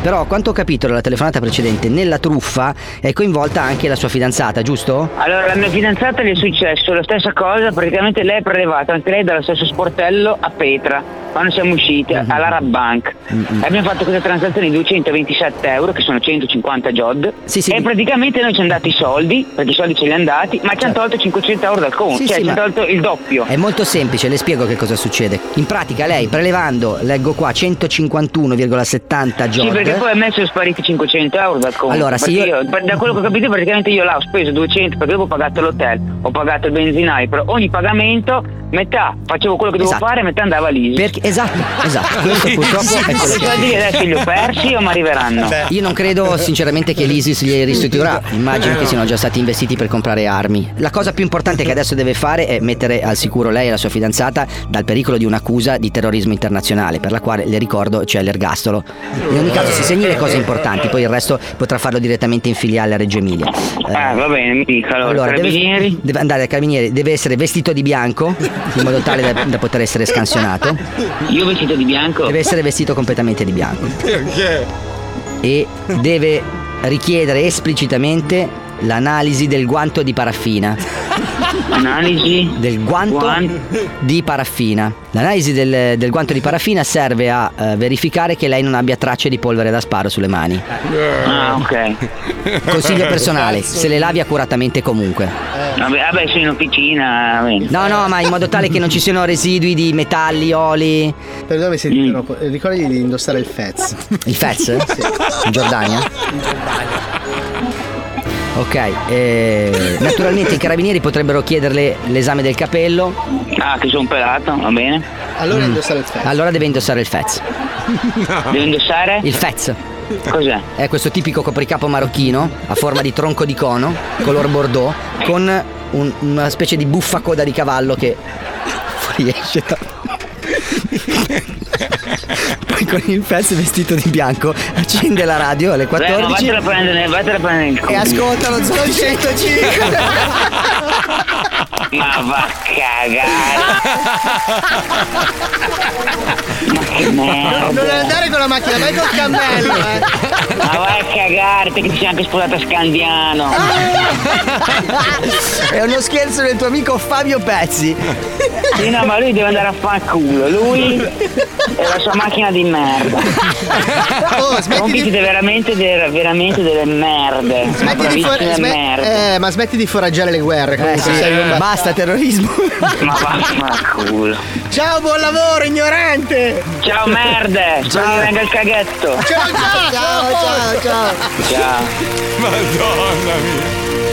Però a quanto ho capito dalla telefonata precedente, nella truffa è coinvolta anche la sua fidanzata, giusto? Allora, la mia fidanzata le è successo la stessa cosa, praticamente lei è prelevata anche lei dallo stesso sportello a Petra quando siamo usciti Mhm. alla Rabank. Abbiamo fatto questa transazione di 227 euro, che sono 150 jod, e praticamente noi ci hanno dato i soldi, perché i soldi ce li hanno dati, ma ci hanno tolto 500 euro dal conto, Sì, cioè sì, ci hanno tolto il doppio. È molto semplice, le spiego che cosa succede. In pratica lei prelevando, leggo qua, 151,70 Sì, jod. Perché poi a me sono spariti 500 euro dal conto. Allora, se io- io- da quello che ho capito, praticamente io là ho speso 200 perché dopo ho pagato l'hotel, ho pagato il benzinaio, però ogni pagamento, metà facevo quello che dovevo Esatto. fare, metà andava lì. Perché, esatto, esatto. Questo purtroppo è quello che soldi che adesso li ho persi o mi arriveranno? Io non credo sinceramente che l'ISIS li restituirà, immagino che siano già stati investiti per comprare armi. La cosa più importante che adesso deve fare è mettere al sicuro lei e la sua fidanzata dal pericolo di un'accusa di terrorismo internazionale, per la quale le ricordo c'è l'ergastolo. In ogni caso si segni le cose importanti, poi il resto potrà farlo direttamente in filiale a Reggio Emilia. Eh, va bene, mi dica allora, deve, carabinieri. deve andare ai carabinieri, deve essere vestito di bianco in modo tale da, da poter essere scansionato. Io vestito di bianco? Deve essere vestito completamente di bianco. Perché? E deve richiedere esplicitamente l'analisi del guanto di paraffina. Analisi del guanto Guan- di paraffina. L'analisi del, del guanto di paraffina serve a eh, verificare che lei non abbia tracce di polvere da sparo sulle mani. Ah, ok. Consiglio personale, se le lavi accuratamente comunque. Vabbè, vabbè, sono in officina. No, no, ma in modo tale che non ci siano residui di metalli, oli. Perdonami se interrompo, eh, ricordati di indossare il Fez. Il Fez? In Giordania? Ok, eh, naturalmente i carabinieri potrebbero chiederle l'esame del capello. Ah, che sono pelato, va bene. Allora Mm. indossare il Fez. Allora deve indossare il Fez. Devo indossare? Il Fez. Cos'è? È questo tipico copricapo marocchino a forma di tronco di cono, color bordeaux, con un- una specie di buffa coda di cavallo che fuoriesce da... Poi con il Fez vestito di bianco accende la radio alle Beh, ma 14 vattene a prendere, e ascolta lo Zoo 105. Ma va a cagare. Ma che merda. Non andare con la macchina, vai col cammello, eh. Ma vai a cagare, te che ti sei anche sposato a Scandiano. È uno scherzo del tuo amico Fabio Pezzi. Sì, no, ma lui deve andare a fanculo. Lui e la sua macchina di merda. Oh, Compiti di- veramente, delle, veramente delle merde. Ma Smetti di, for- sme- eh, ma smetti di foraggiare le guerre. Eh comunque sì, sei un- basta terrorismo. Ma vaffanculo. Ciao, buon lavoro, ignorante! Ciao merde, ciao. venga il caghetto. Ciao, ciao, ciao, ciao, ciao. Ciao. Madonna mia.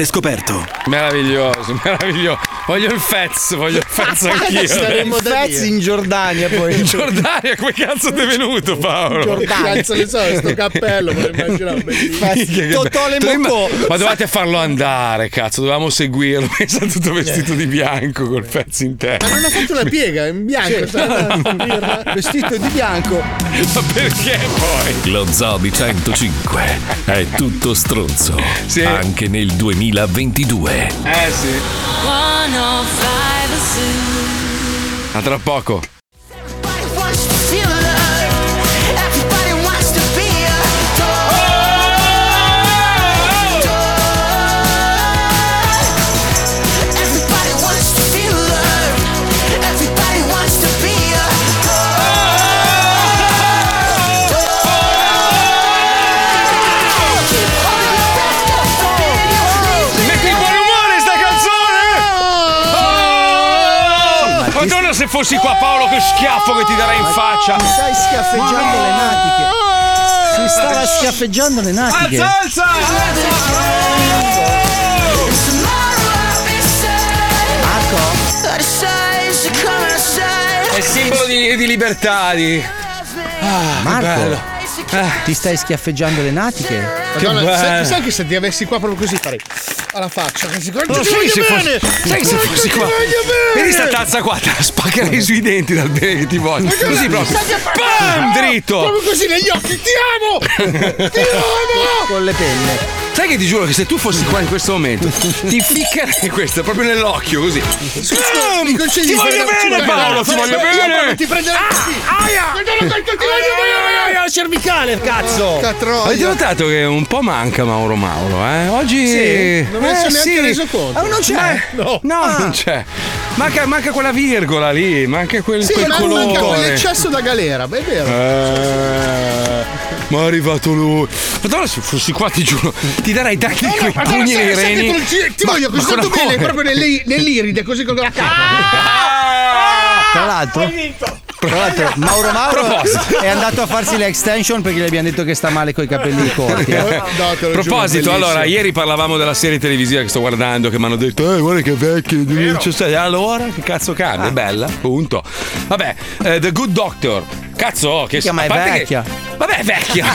scoperto. Meraviglioso, meraviglioso. Voglio il Fez, voglio il Fez anch'io. Saremmo da Fez in Giordania poi. In Giordania, come cazzo ti è venuto Paolo? Cazzo ne so, sto cappello, me lo immaginavo bellissimo. Totò le Tu imma- Mocco. Ma dovevate farlo andare, cazzo, dovevamo seguirlo. Pensa tutto vestito di bianco col Fez in Ma testa. non ha fatto una piega, in bianco. sai? Vestito di bianco. Ma perché poi? Lo Zoo di 105 è tutto stronzo. Sì. Anche nel 2000 2022. Eh sì. A tra poco. Madonna se fossi qua Paolo che schiaffo che ti darei in faccia! Stai schiaffeggiando le natiche. Si stava schiaffeggiando le natiche. Alza, alza! È simbolo di, di libertà di... Ah, che bello. Marco, ti stai schiaffeggiando le natiche? Madonna, bello. sai, sai che se ti avessi qua proprio così farei alla faccia, che si lo sai se bene! fossi, sai se Guarda fossi qua. Vedi sta tazza qua, te la spaccherei sui denti dal bene che ti voglio. Così proprio. Bam! Dritto! Proprio così negli occhi, ti amo! Ti amo! Con le penne. Sai che ti giuro che se tu fossi qua in questo momento ti ficcherei questo proprio nell'occhio così. Bam! Mi concedi Ti voglio bene Paolo, ti voglio bene! Ti prenderò Aia! Guardalo, guarda, ti voglio bene! la cervicale, cazzo! Avete notato che un po' manca Mauro Mauro, eh? Oggi. Sì, non Eh, sono neanche reso conto. Ah, non c'è? No. No, Ah. non c'è. Manca, manca quella virgola lì, manca quel, Sì, quel ma colore. manca quell'eccesso da galera, beh, è vero. Eh, ma è arrivato lui. Madonna, se fossi qua, ti giuro, ti darei tanti No, no, quei pugni nei che reni. te lo giri- ti Ma- voglio così tanto con bene, proprio nelle- nell'iride, così con la Tra l'altro, tra l'altro, Mauro Mauro Proposito. è andato a farsi le extension perché gli abbiamo detto che sta male coi capelli corti. eh. No, giuro, proposito, bellissimo. allora, ieri parlavamo della serie televisiva che sto guardando, che mi hanno detto, eh, guarda che vecchio, 2017. Allora, che cazzo cambia? È bella, punto. Vabbè, eh, The Good Doctor. Cazzo, che Minchia, ma è parte che- vecchia. Vabbè, è vecchia.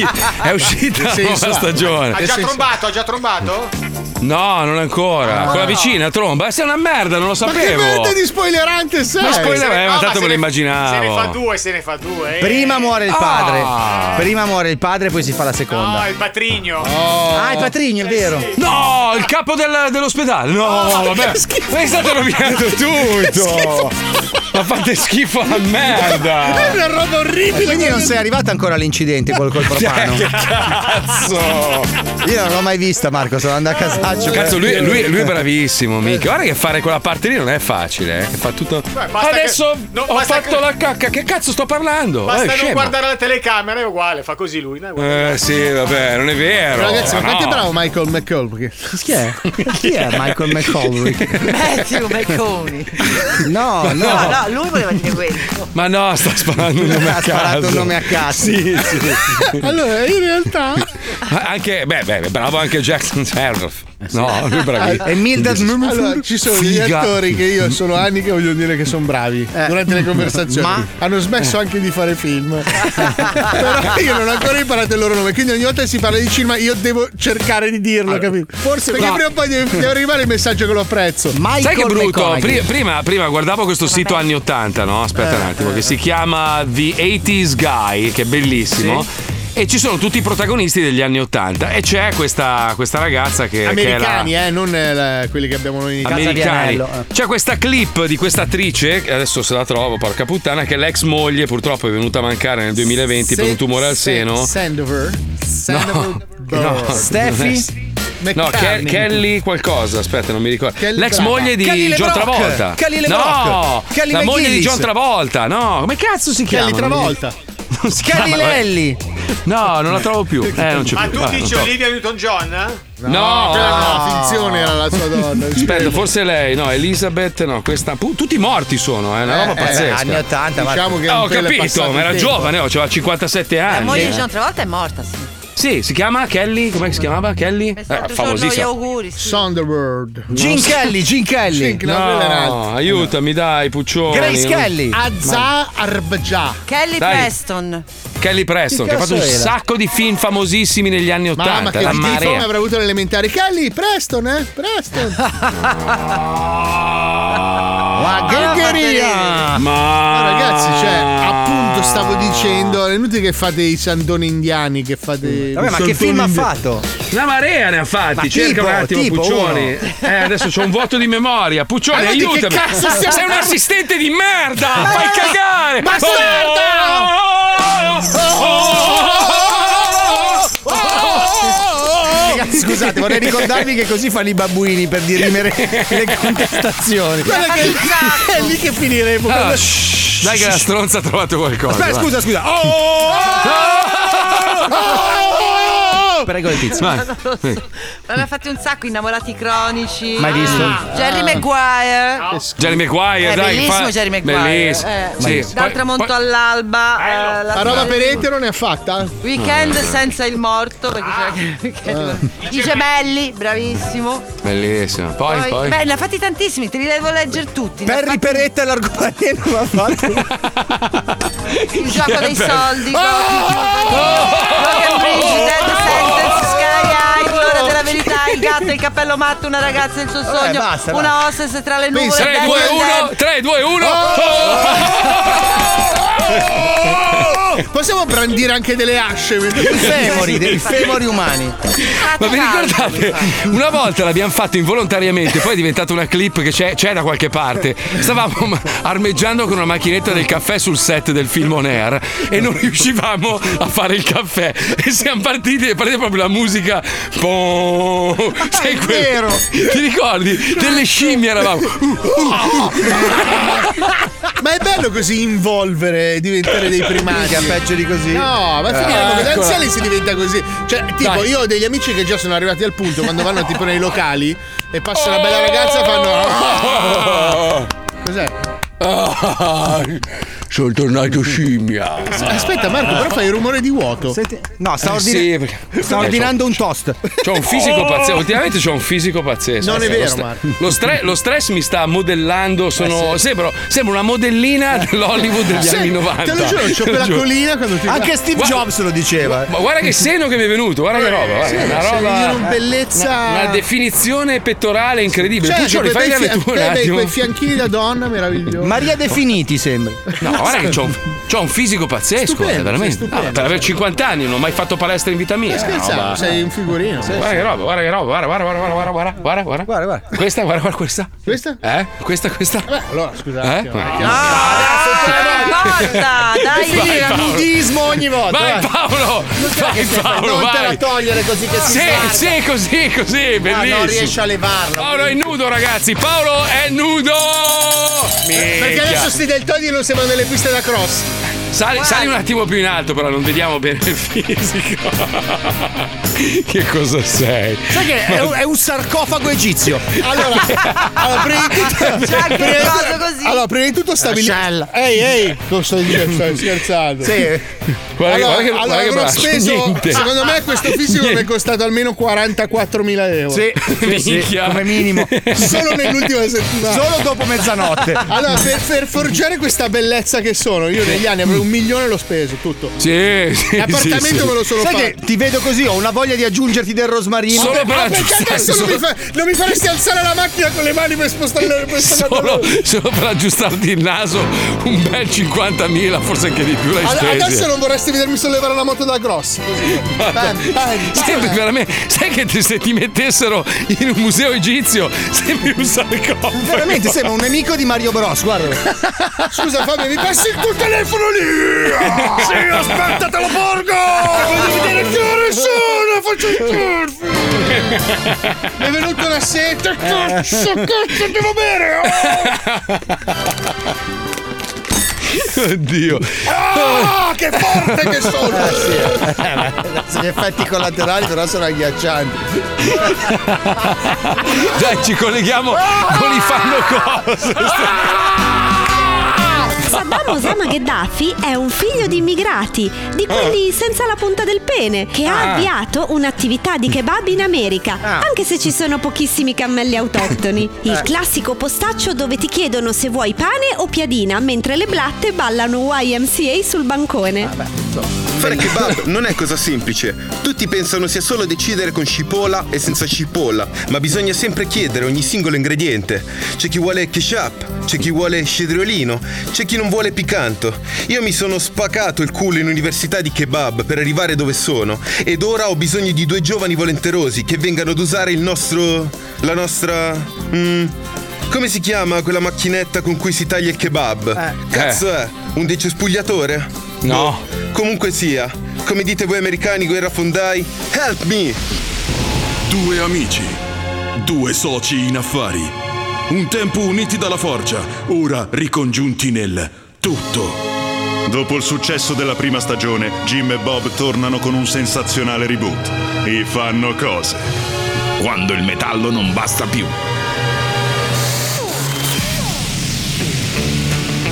è uscita la nuova stagione. Ha già trombato, ha già trombato? No, non ancora. Quella vicina, tromba. Eh, sei una merda, non lo Ma che sapevo. merda di spoilerante sei? Ma spoiler- eh, ma No, tanto me lo ne- Se ne immaginavo. fa due, se ne fa due. eh. Prima muore il padre. Ah. Prima muore il padre, poi si fa la No, seconda. il patrigno. Ah, il patrigno, è vero. No, il capo del- dell'ospedale. No, vabbè. Ma è stato rovinato tutto. Ma fate schifo a merda. È una roba orribile. Quindi non sei arrivato ancora all'incidente col, col propano. Che cazzo! Io non l'ho mai vista, Marco, sono andato a casaccio. Cazzo, lui, lui- lui è bravissimo, mica. Guarda che fare quella parte lì non è facile, eh. Che fa tutto. basta Adesso che- no, ho fatto che- la cacca. Che cazzo sto parlando? Basta Eh, non scemo. guardare la telecamera, è uguale, fa così lui. no? Eh sì, vabbè, non è vero. Ragazzi, ma no. quanto è bravo Michael McCall? Perché... Chi è? Chi è Michael McColry? Matthew McConey. No, no. No, no, lui voleva dire questo. Ma no, sta sparando un nome a Ha caso. sparato un nome a caso. Sì, sì. Allora, in realtà... Anche, beh, beh, bravo anche Jackson Sheriff. No, lui è bravissimo. E Mildred Allora, ci sono degli Figa. attori che io sono anni che voglio dire che sono bravi durante le conversazioni. Ma- Hanno smesso anche di fare film. Però io non ho ancora imparato il loro nome. Quindi ogni volta che si parla di cinema, io devo cercare di dirlo, capito? forse- Perché no. prima o poi deve, deve arrivare il messaggio che lo apprezzo. Michael Sai che brutto? Prima, prima guardavo questo sito anni 80, no? Aspetta un attimo, che si chiama The 80s Guy, che è bellissimo. E ci sono tutti i protagonisti degli anni 80. E c'è questa, questa ragazza che, Americani, che è eh, non eh, la- quelli che abbiamo noi in la. Italia. Americani. Eh. C'è questa clip di questa attrice, che adesso se la trovo, porca puttana, che l'ex moglie purtroppo è venuta a mancare nel 2020 per un tumore al seno. Sandover. Sandover. No, Steffi? No, Ke- Kelly qualcosa, aspetta, non mi ricordo. Kelly L'ex brava. moglie di Kelly John LeBrock. Travolta. Kelly no. Kelly la moglie di. John Travolta. No, come cazzo si chiama? Kelly Travolta. Non si Lelli. No, non la trovo più. Eh, non c'è Ma più. tu Vabbè, dici non so. Olivia Newton-John? eh? No, quella no, finzione era la sua donna. Aspetta, forse lei, no, Elizabeth, no, questa. pu- tutti morti sono, è una roba Eh, pazzesca. anni 80, ma Diciamo che Ah, ho in quella è capito, passato ma era tempo. giovane, oh, aveva 57 La anni. moglie di John Travolta è morta, sì. Sì, si chiama Kelly, com'è che si chiamava? Kelly? Eh, famosissima. auguri. sì. Sonderworld. Gene Kelly, Gene Kelly. Gene- no, è un'altra. No, aiutami, dai, Puccioni. Grace Kelly. Azza Arbja. Kelly Dai. Preston. Kelly Preston, che ha fatto un era? sacco di film famosissimi negli anni Mamma Ottanta. che di tifo marea. avrà avuto l'elementare. Kelly, Preston, eh? Preston. Ma ghegheria! Ma ragazzi, cioè, appunto stavo dicendo, è inutile che fate i sandoni indiani, che fate. Vabbè, ma che film ha indi- fatto? Una marea ne ha fatti, Ma cerca tipo, un attimo tipo, Puccioni. uno. Eh, adesso c'ho un vuoto di memoria. Puccioni, Ma di che aiutami. cazzo stiamo Sei un assistente di merda! Fai cagare! Ragazzi, scusate, vorrei ricordarvi che così fanno i babbuini per dirimere le contestazioni. Guarda che è lì che finiremo. Ah, Quando- shh, dai che la stronza ha trovato qualcosa. Aspetta, scusa, scusa. Oh! Prego il tizio. Non lo so. Ma ne ha fatti un sacco, innamorati cronici. Mai visto? Ah. Jerry Maguire. Jerry Maguire, È dai. bellissimo fa- Jerry Maguire. Bellissimo. Eh, Sì. Dal tramonto poi- all'alba. eh, la La roba per etero ne ha fatta? Weekend senza il morto. Perché c'era I gemelli, bravissimo. Bellissimo. Poi, Poi- poi. Beh, ne ha fatti tantissimi, te li devo leggere tutti. Ne ha Perri fatti- Peretta e l'arcobaleno ha fatto. Il gioco dei soldi. Broken Bridge, Dead Sentence, Sky High, L'ora della verità, il gatto, il cappello matto, una ragazza il suo sogno, basta, una hostess tra le nuvole. 3, Dead 2, and 1, Dead. 3, 2, 1. Possiamo brandire anche delle asce. I femori, dei femori umani. Ma vi ricordate? Una volta l'abbiamo fatto involontariamente, poi è diventata una clip che c'è, c'è da qualche parte. Stavamo armeggiando con una macchinetta del caffè sul set del film On Air e non riuscivamo a fare il caffè. E siamo partiti e partita proprio la musica. Boh, sai quel- vero. Ti ricordi? Delle scimmie eravamo. Ma è bello così involvere, diventare dei primati. Peggio di così. No, ma come da Eccola. anziani si diventa così. Cioè, tipo, Dai. io ho degli amici che già sono arrivati al punto quando vanno tipo nei locali e passa una bella ragazza fanno. Cos'è? Sono tornato scimmia. Aspetta, Marco, però fai il rumore di vuoto. Senti- no, sta, Eh, ordina- sì, perché- sta Eh, ordinando un toast. C'ho un fisico pazzesco, ultimamente c'ho un fisico pazzesco. Non è Lo vero, stre- Marco. Lo, stre- lo stress mi sta modellando, sono, sembro, sembro una modellina dell'Hollywood degli Sì, anni 90. Te lo giuro, c'ho lo quella colina quando ti Anche Steve Guarda- Jobs lo diceva. Ma guarda che seno che mi è venuto, guarda che roba, guarda, Sì, una roba. una bellezza- Una, una definizione pettorale incredibile. Cioè, tu un quei bei- attimo. quei fianchini da donna meravigliosi. Maria Definiti sembra. No, guarda che c'ho un, c'ho un fisico pazzesco, Stupendo, eh, veramente. sei stupendo. Ah, per avere 50 anni non ho mai fatto palestra in vita mia. Scherzavo, roba- sei un figurino. Guarda che roba, guarda che roba, guarda, guarda, guarda, guarda, guarda, guarda, guarda, Guarda, guarda. Questa, guarda, guarda questa. Questa? Eh? Questa, questa. Beh, allora, scusate. Eh? attimo. No, Basta, dai. Vai, Finire a Paolo. nudismo ogni volta. Vai vai. Paolo! Vai Paolo, non te la vai! togliere così che si Sì, sì, così, così, Ah, bellissimo. non riesce a levarlo. Paolo è nudo, ragazzi! Paolo è nudo! Perché adesso sti deltoidi non sembrano delle piste da cross. Sali, sali un attimo più in alto, però non vediamo bene il fisico. che cosa sei? Sai che è un, è un sarcofago egizio. Allora, allora prima di tutto. C'è anche prima così. Allora, prima di tutto stabilire. Ehi, ehi, cosa stai dicendo? Stai scherzando? Sì. Guarda, che- Allora, guarda che, allora guarda che avrò speso, Niente. secondo me questo fisico mi è costato almeno 44.000 euro. Sì, sì, sì, come minimo. Solo nell'ultima settimana. Solo dopo mezzanotte. Allora, per, per forgiare questa bellezza che sono, io negli anni avrei un milione l'ho speso, tutto. Sì, sì, L'appartamento sì, sì. me lo sono Sai fatto. che ti vedo così, ho una voglia di aggiungerti del rosmarino. Solo per Ah, perché adesso non mi, solo, fa- non mi faresti alzare la macchina con le mani per spostare per solo, solo per aggiustarti il naso un bel 50.000, forse anche di più l'hai Ad-. Adesso non vorresti vedermi sollevare la moto da grossi così. Bam, bam, Sembri bam. veramente, sai che te- se ti mettessero in un museo egizio sembri un sarcofago. Veramente sembra un nemico di Mario Bros, guarda. Scusa Fabio, mi passi il tuo telefono lì? sì, aspetta, te lo porgo! Voglio vedere che ore sono, faccio il surf! Mi è venuta una sete, cazzo, cazzo, devo bere! Oh! Oddio. Ah, che forte che sono! Adesso Gli effetti collaterali però sono agghiaccianti. Dai, ci colleghiamo con i fanno cose. Saddam Osama Gheddafi è un figlio di immigrati, di quelli senza la punta del pene, che ha Ah. avviato un'attività di kebab in America, Ah. anche se ci sono pochissimi cammelli autoctoni. Il Eh. classico postaccio dove ti chiedono se vuoi pane o piadina, mentre le blatte ballano YMCA sul bancone. Fare kebab non è cosa semplice. Tutti pensano sia solo decidere con cipolla e senza cipolla, ma bisogna sempre chiedere ogni singolo ingrediente. C'è chi vuole ketchup, c'è chi vuole cetriolino, c'è chi non vuole piccanto. Io mi sono spacato il culo in università di kebab per arrivare dove sono ed ora ho bisogno di due giovani volenterosi che vengano ad usare il nostro... la nostra... mm, come si chiama quella macchinetta con cui si taglia il kebab? Cazzo è? Un decespugliatore? No. Comunque sia, come dite voi americani guerrafondai, help me! Due amici, due soci in affari, un tempo uniti dalla forgia, ora ricongiunti nel tutto. Dopo il successo della prima stagione, Jim e Bob tornano con un sensazionale reboot. E fanno cose. Quando il metallo non basta più.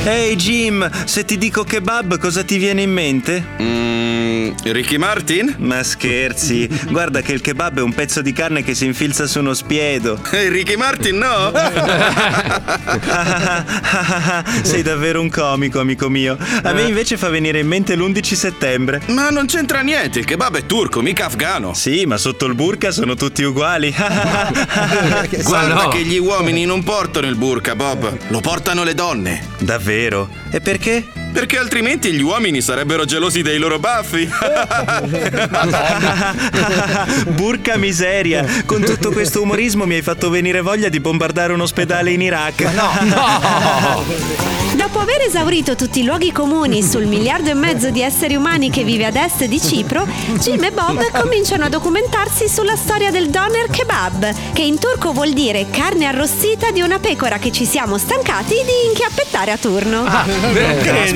Ehi Jim, se ti dico kebab cosa ti viene in mente? Mmm, Ricky Martin? Ma scherzi, guarda che il kebab è un pezzo di carne che si infilza su uno spiedo. E Ricky Martin no? Sei davvero un comico, amico mio. A me invece fa venire in mente l'11 settembre. Ma non c'entra niente, il kebab è turco, mica afgano. Sì, ma sotto il burka sono tutti uguali. Guarda che gli uomini non portano il burka, Bob, lo portano le donne. Davvero? E perché? Perché altrimenti gli uomini sarebbero gelosi dei loro baffi. Burca miseria. Con tutto questo umorismo mi hai fatto venire voglia di bombardare un ospedale in Iraq. Dopo aver esaurito tutti i luoghi comuni sul miliardo e mezzo di esseri umani che vive ad est di Cipro, Jim e Bob cominciano a documentarsi sulla storia del doner kebab, che in turco vuol dire carne arrostita di una pecora che ci siamo stancati di inchiappettare a turno.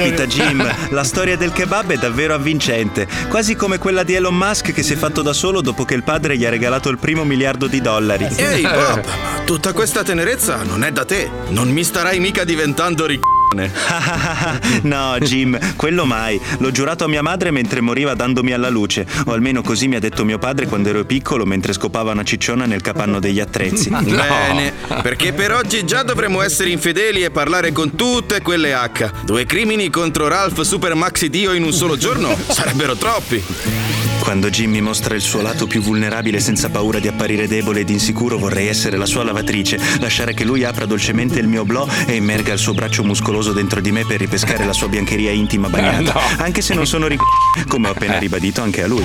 Caspita Jim, la storia del kebab è davvero avvincente, quasi come quella di Elon Musk che si è fatto da solo dopo che il padre gli ha regalato il primo miliardo di dollari. Ehi, Bob, tutta questa tenerezza non è da te. Non mi starai mica diventando ricco. no, Jim, quello mai. L'ho giurato a mia madre mentre moriva dandomi alla luce. O almeno così mi ha detto mio padre quando ero piccolo mentre scopava una cicciona nel capanno degli attrezzi. Bene, perché per oggi già dovremmo essere infedeli e parlare con tutte quelle H. Due crimini contro Ralph Super Maxi Dio in un solo giorno sarebbero troppi. Quando Jim mi mostra il suo lato più vulnerabile senza paura di apparire debole ed insicuro, vorrei essere la sua lavatrice, lasciare che lui apra dolcemente il mio blò e immerga il suo braccio muscoloso dentro di me per ripescare la sua biancheria intima bagnata. Eh, no. Anche se non sono ric... come ho appena ribadito anche a lui.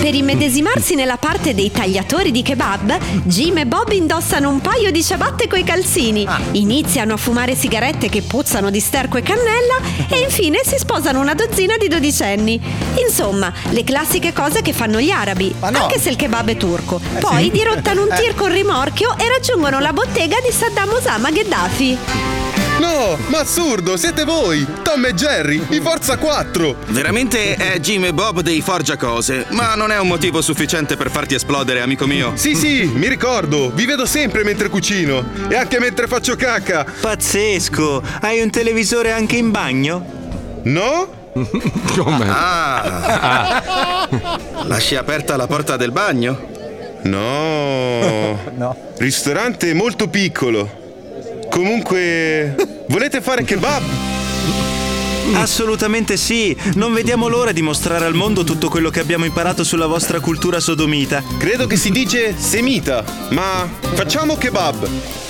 Per immedesimarsi nella parte dei tagliatori di kebab, Jim e Bob indossano un paio di ciabatte coi calzini, iniziano a fumare sigarette che puzzano di sterco e cannella e infine si sposano una dozzina di dodicenni. Insomma, le classiche cose che fanno gli arabi, anche se il kebab è turco. Poi dirottano un tir con rimorchio e raggiungono la bottega di Saddam Osama Gheddafi. No, ma assurdo, siete voi! Tom e Jerry, i Forza 4! Veramente è Jim e Bob dei Forgia Cose, ma non è un motivo sufficiente per farti esplodere, amico mio. Sì, sì, mi ricordo, vi vedo sempre mentre cucino e anche mentre faccio cacca. Pazzesco! Hai un televisore anche in bagno? No? Come? Ah. Lasci aperta la porta del bagno? No. No. Ristorante molto piccolo. Comunque, volete fare kebab? Assolutamente sì! Non vediamo l'ora di mostrare al mondo tutto quello che abbiamo imparato sulla vostra cultura sodomita. Credo che si dice semita, ma facciamo kebab.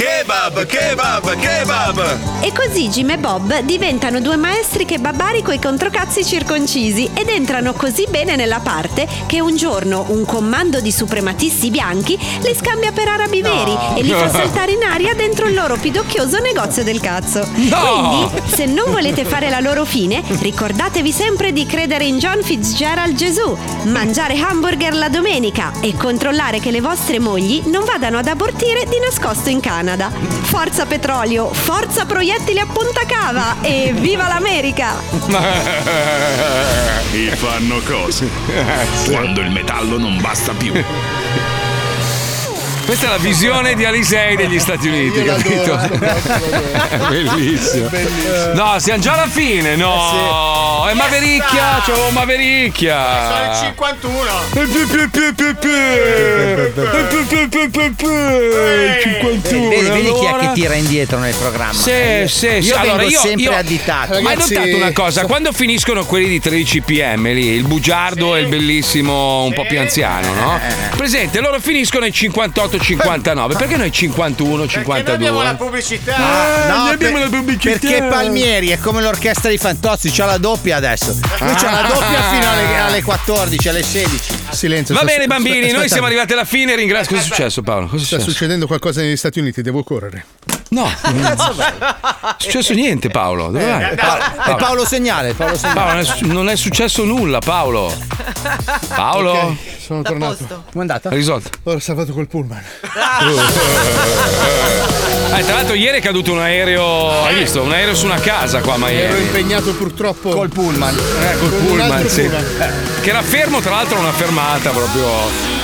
Kebab, kebab, kebab! E così Jim e Bob diventano due maestri kebabari coi controcazzi circoncisi ed entrano così bene nella parte che un giorno un comando di suprematisti bianchi li scambia per arabi veri e li fa saltare in aria dentro il loro pidocchioso negozio del cazzo. No! Quindi, se non volete fare la loro fine, ricordatevi sempre di credere in John Fitzgerald Gesù, mangiare hamburger la domenica e controllare che le vostre mogli non vadano ad abortire di nascosto in Canada. Forza petrolio, forza proiettili a punta cava e viva l'America! E fanno cose. Quando il metallo non basta più. Questa è la visione di Alisei degli Stati Uniti, capito? Bellissimo. No, siamo già alla fine, no. È Mavericchia, c'avevo Mavericchia. Sono il 51. 51. Vedi, vedi chi è che tira indietro nel programma? Sì, sì, sì. Io Allora, vengo io- sempre io- additato. Ma hai notato una cosa? Quando finiscono quelli di 13 pm lì, il bugiardo e il bellissimo un po' più anziano, no? Eh. Presente, loro finiscono ai 58-59. Perché noi 51, 52? Abbiamo la pubblicità. Ah, no, noi abbiamo per- la pubblicità. Perché Palmieri è come l'orchestra di Fantozzi, c'ha la doppia adesso. Lui c'ha la doppia fino alle, alle 14, alle 16. Silenzio. Va sta- bene, bambini, aspetta, noi aspetta. siamo arrivati alla fine. Ringrazio. Cosa è successo, Paolo? Cosa è Sta successo? succedendo qualcosa negli Stati Uniti, devo correre. No, non è successo niente, Paolo. Dove vai? Eh, È Paolo Segnale, Paolo Segnale. Paolo, non è su- non è successo nulla, Paolo. Paolo? Ok, sono tornato. Come è andata? Risolto? Ho salvato col pullman. Eh, tra l'altro ieri è caduto un aereo, hai visto? Un aereo su una casa qua a Ero impegnato purtroppo col pullman. Eh, col con pullman, sì. pullman. Eh, Che era fermo, tra l'altro, una fermata proprio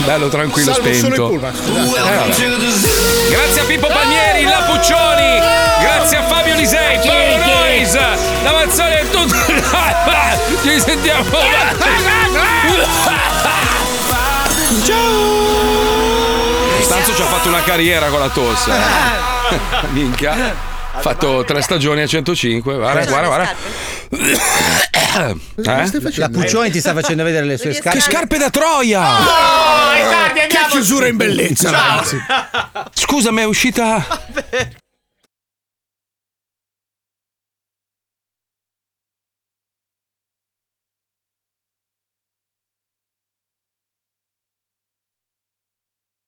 bello, tranquillo, Salvo solo spento. il pullman. Eh. Grazie a Pippo Palmieri, la Puccioni, grazie a Fabio Lisei, Paolo Nois, la Mazzoni e tutto. Ci risentiamo. Stanzo ci ha fatto una carriera con la tosse. eh. Minchia. Ha fatto tre stagioni a 105. Guarda, guarda, guarda. Eh? La Puccioni ti sta facendo vedere le sue scarpe. Che scarpe da Troia! Oh, tardi, andiamo. Che chiusura in bellezza, Ciao. ragazzi. Scusa, ma è uscita.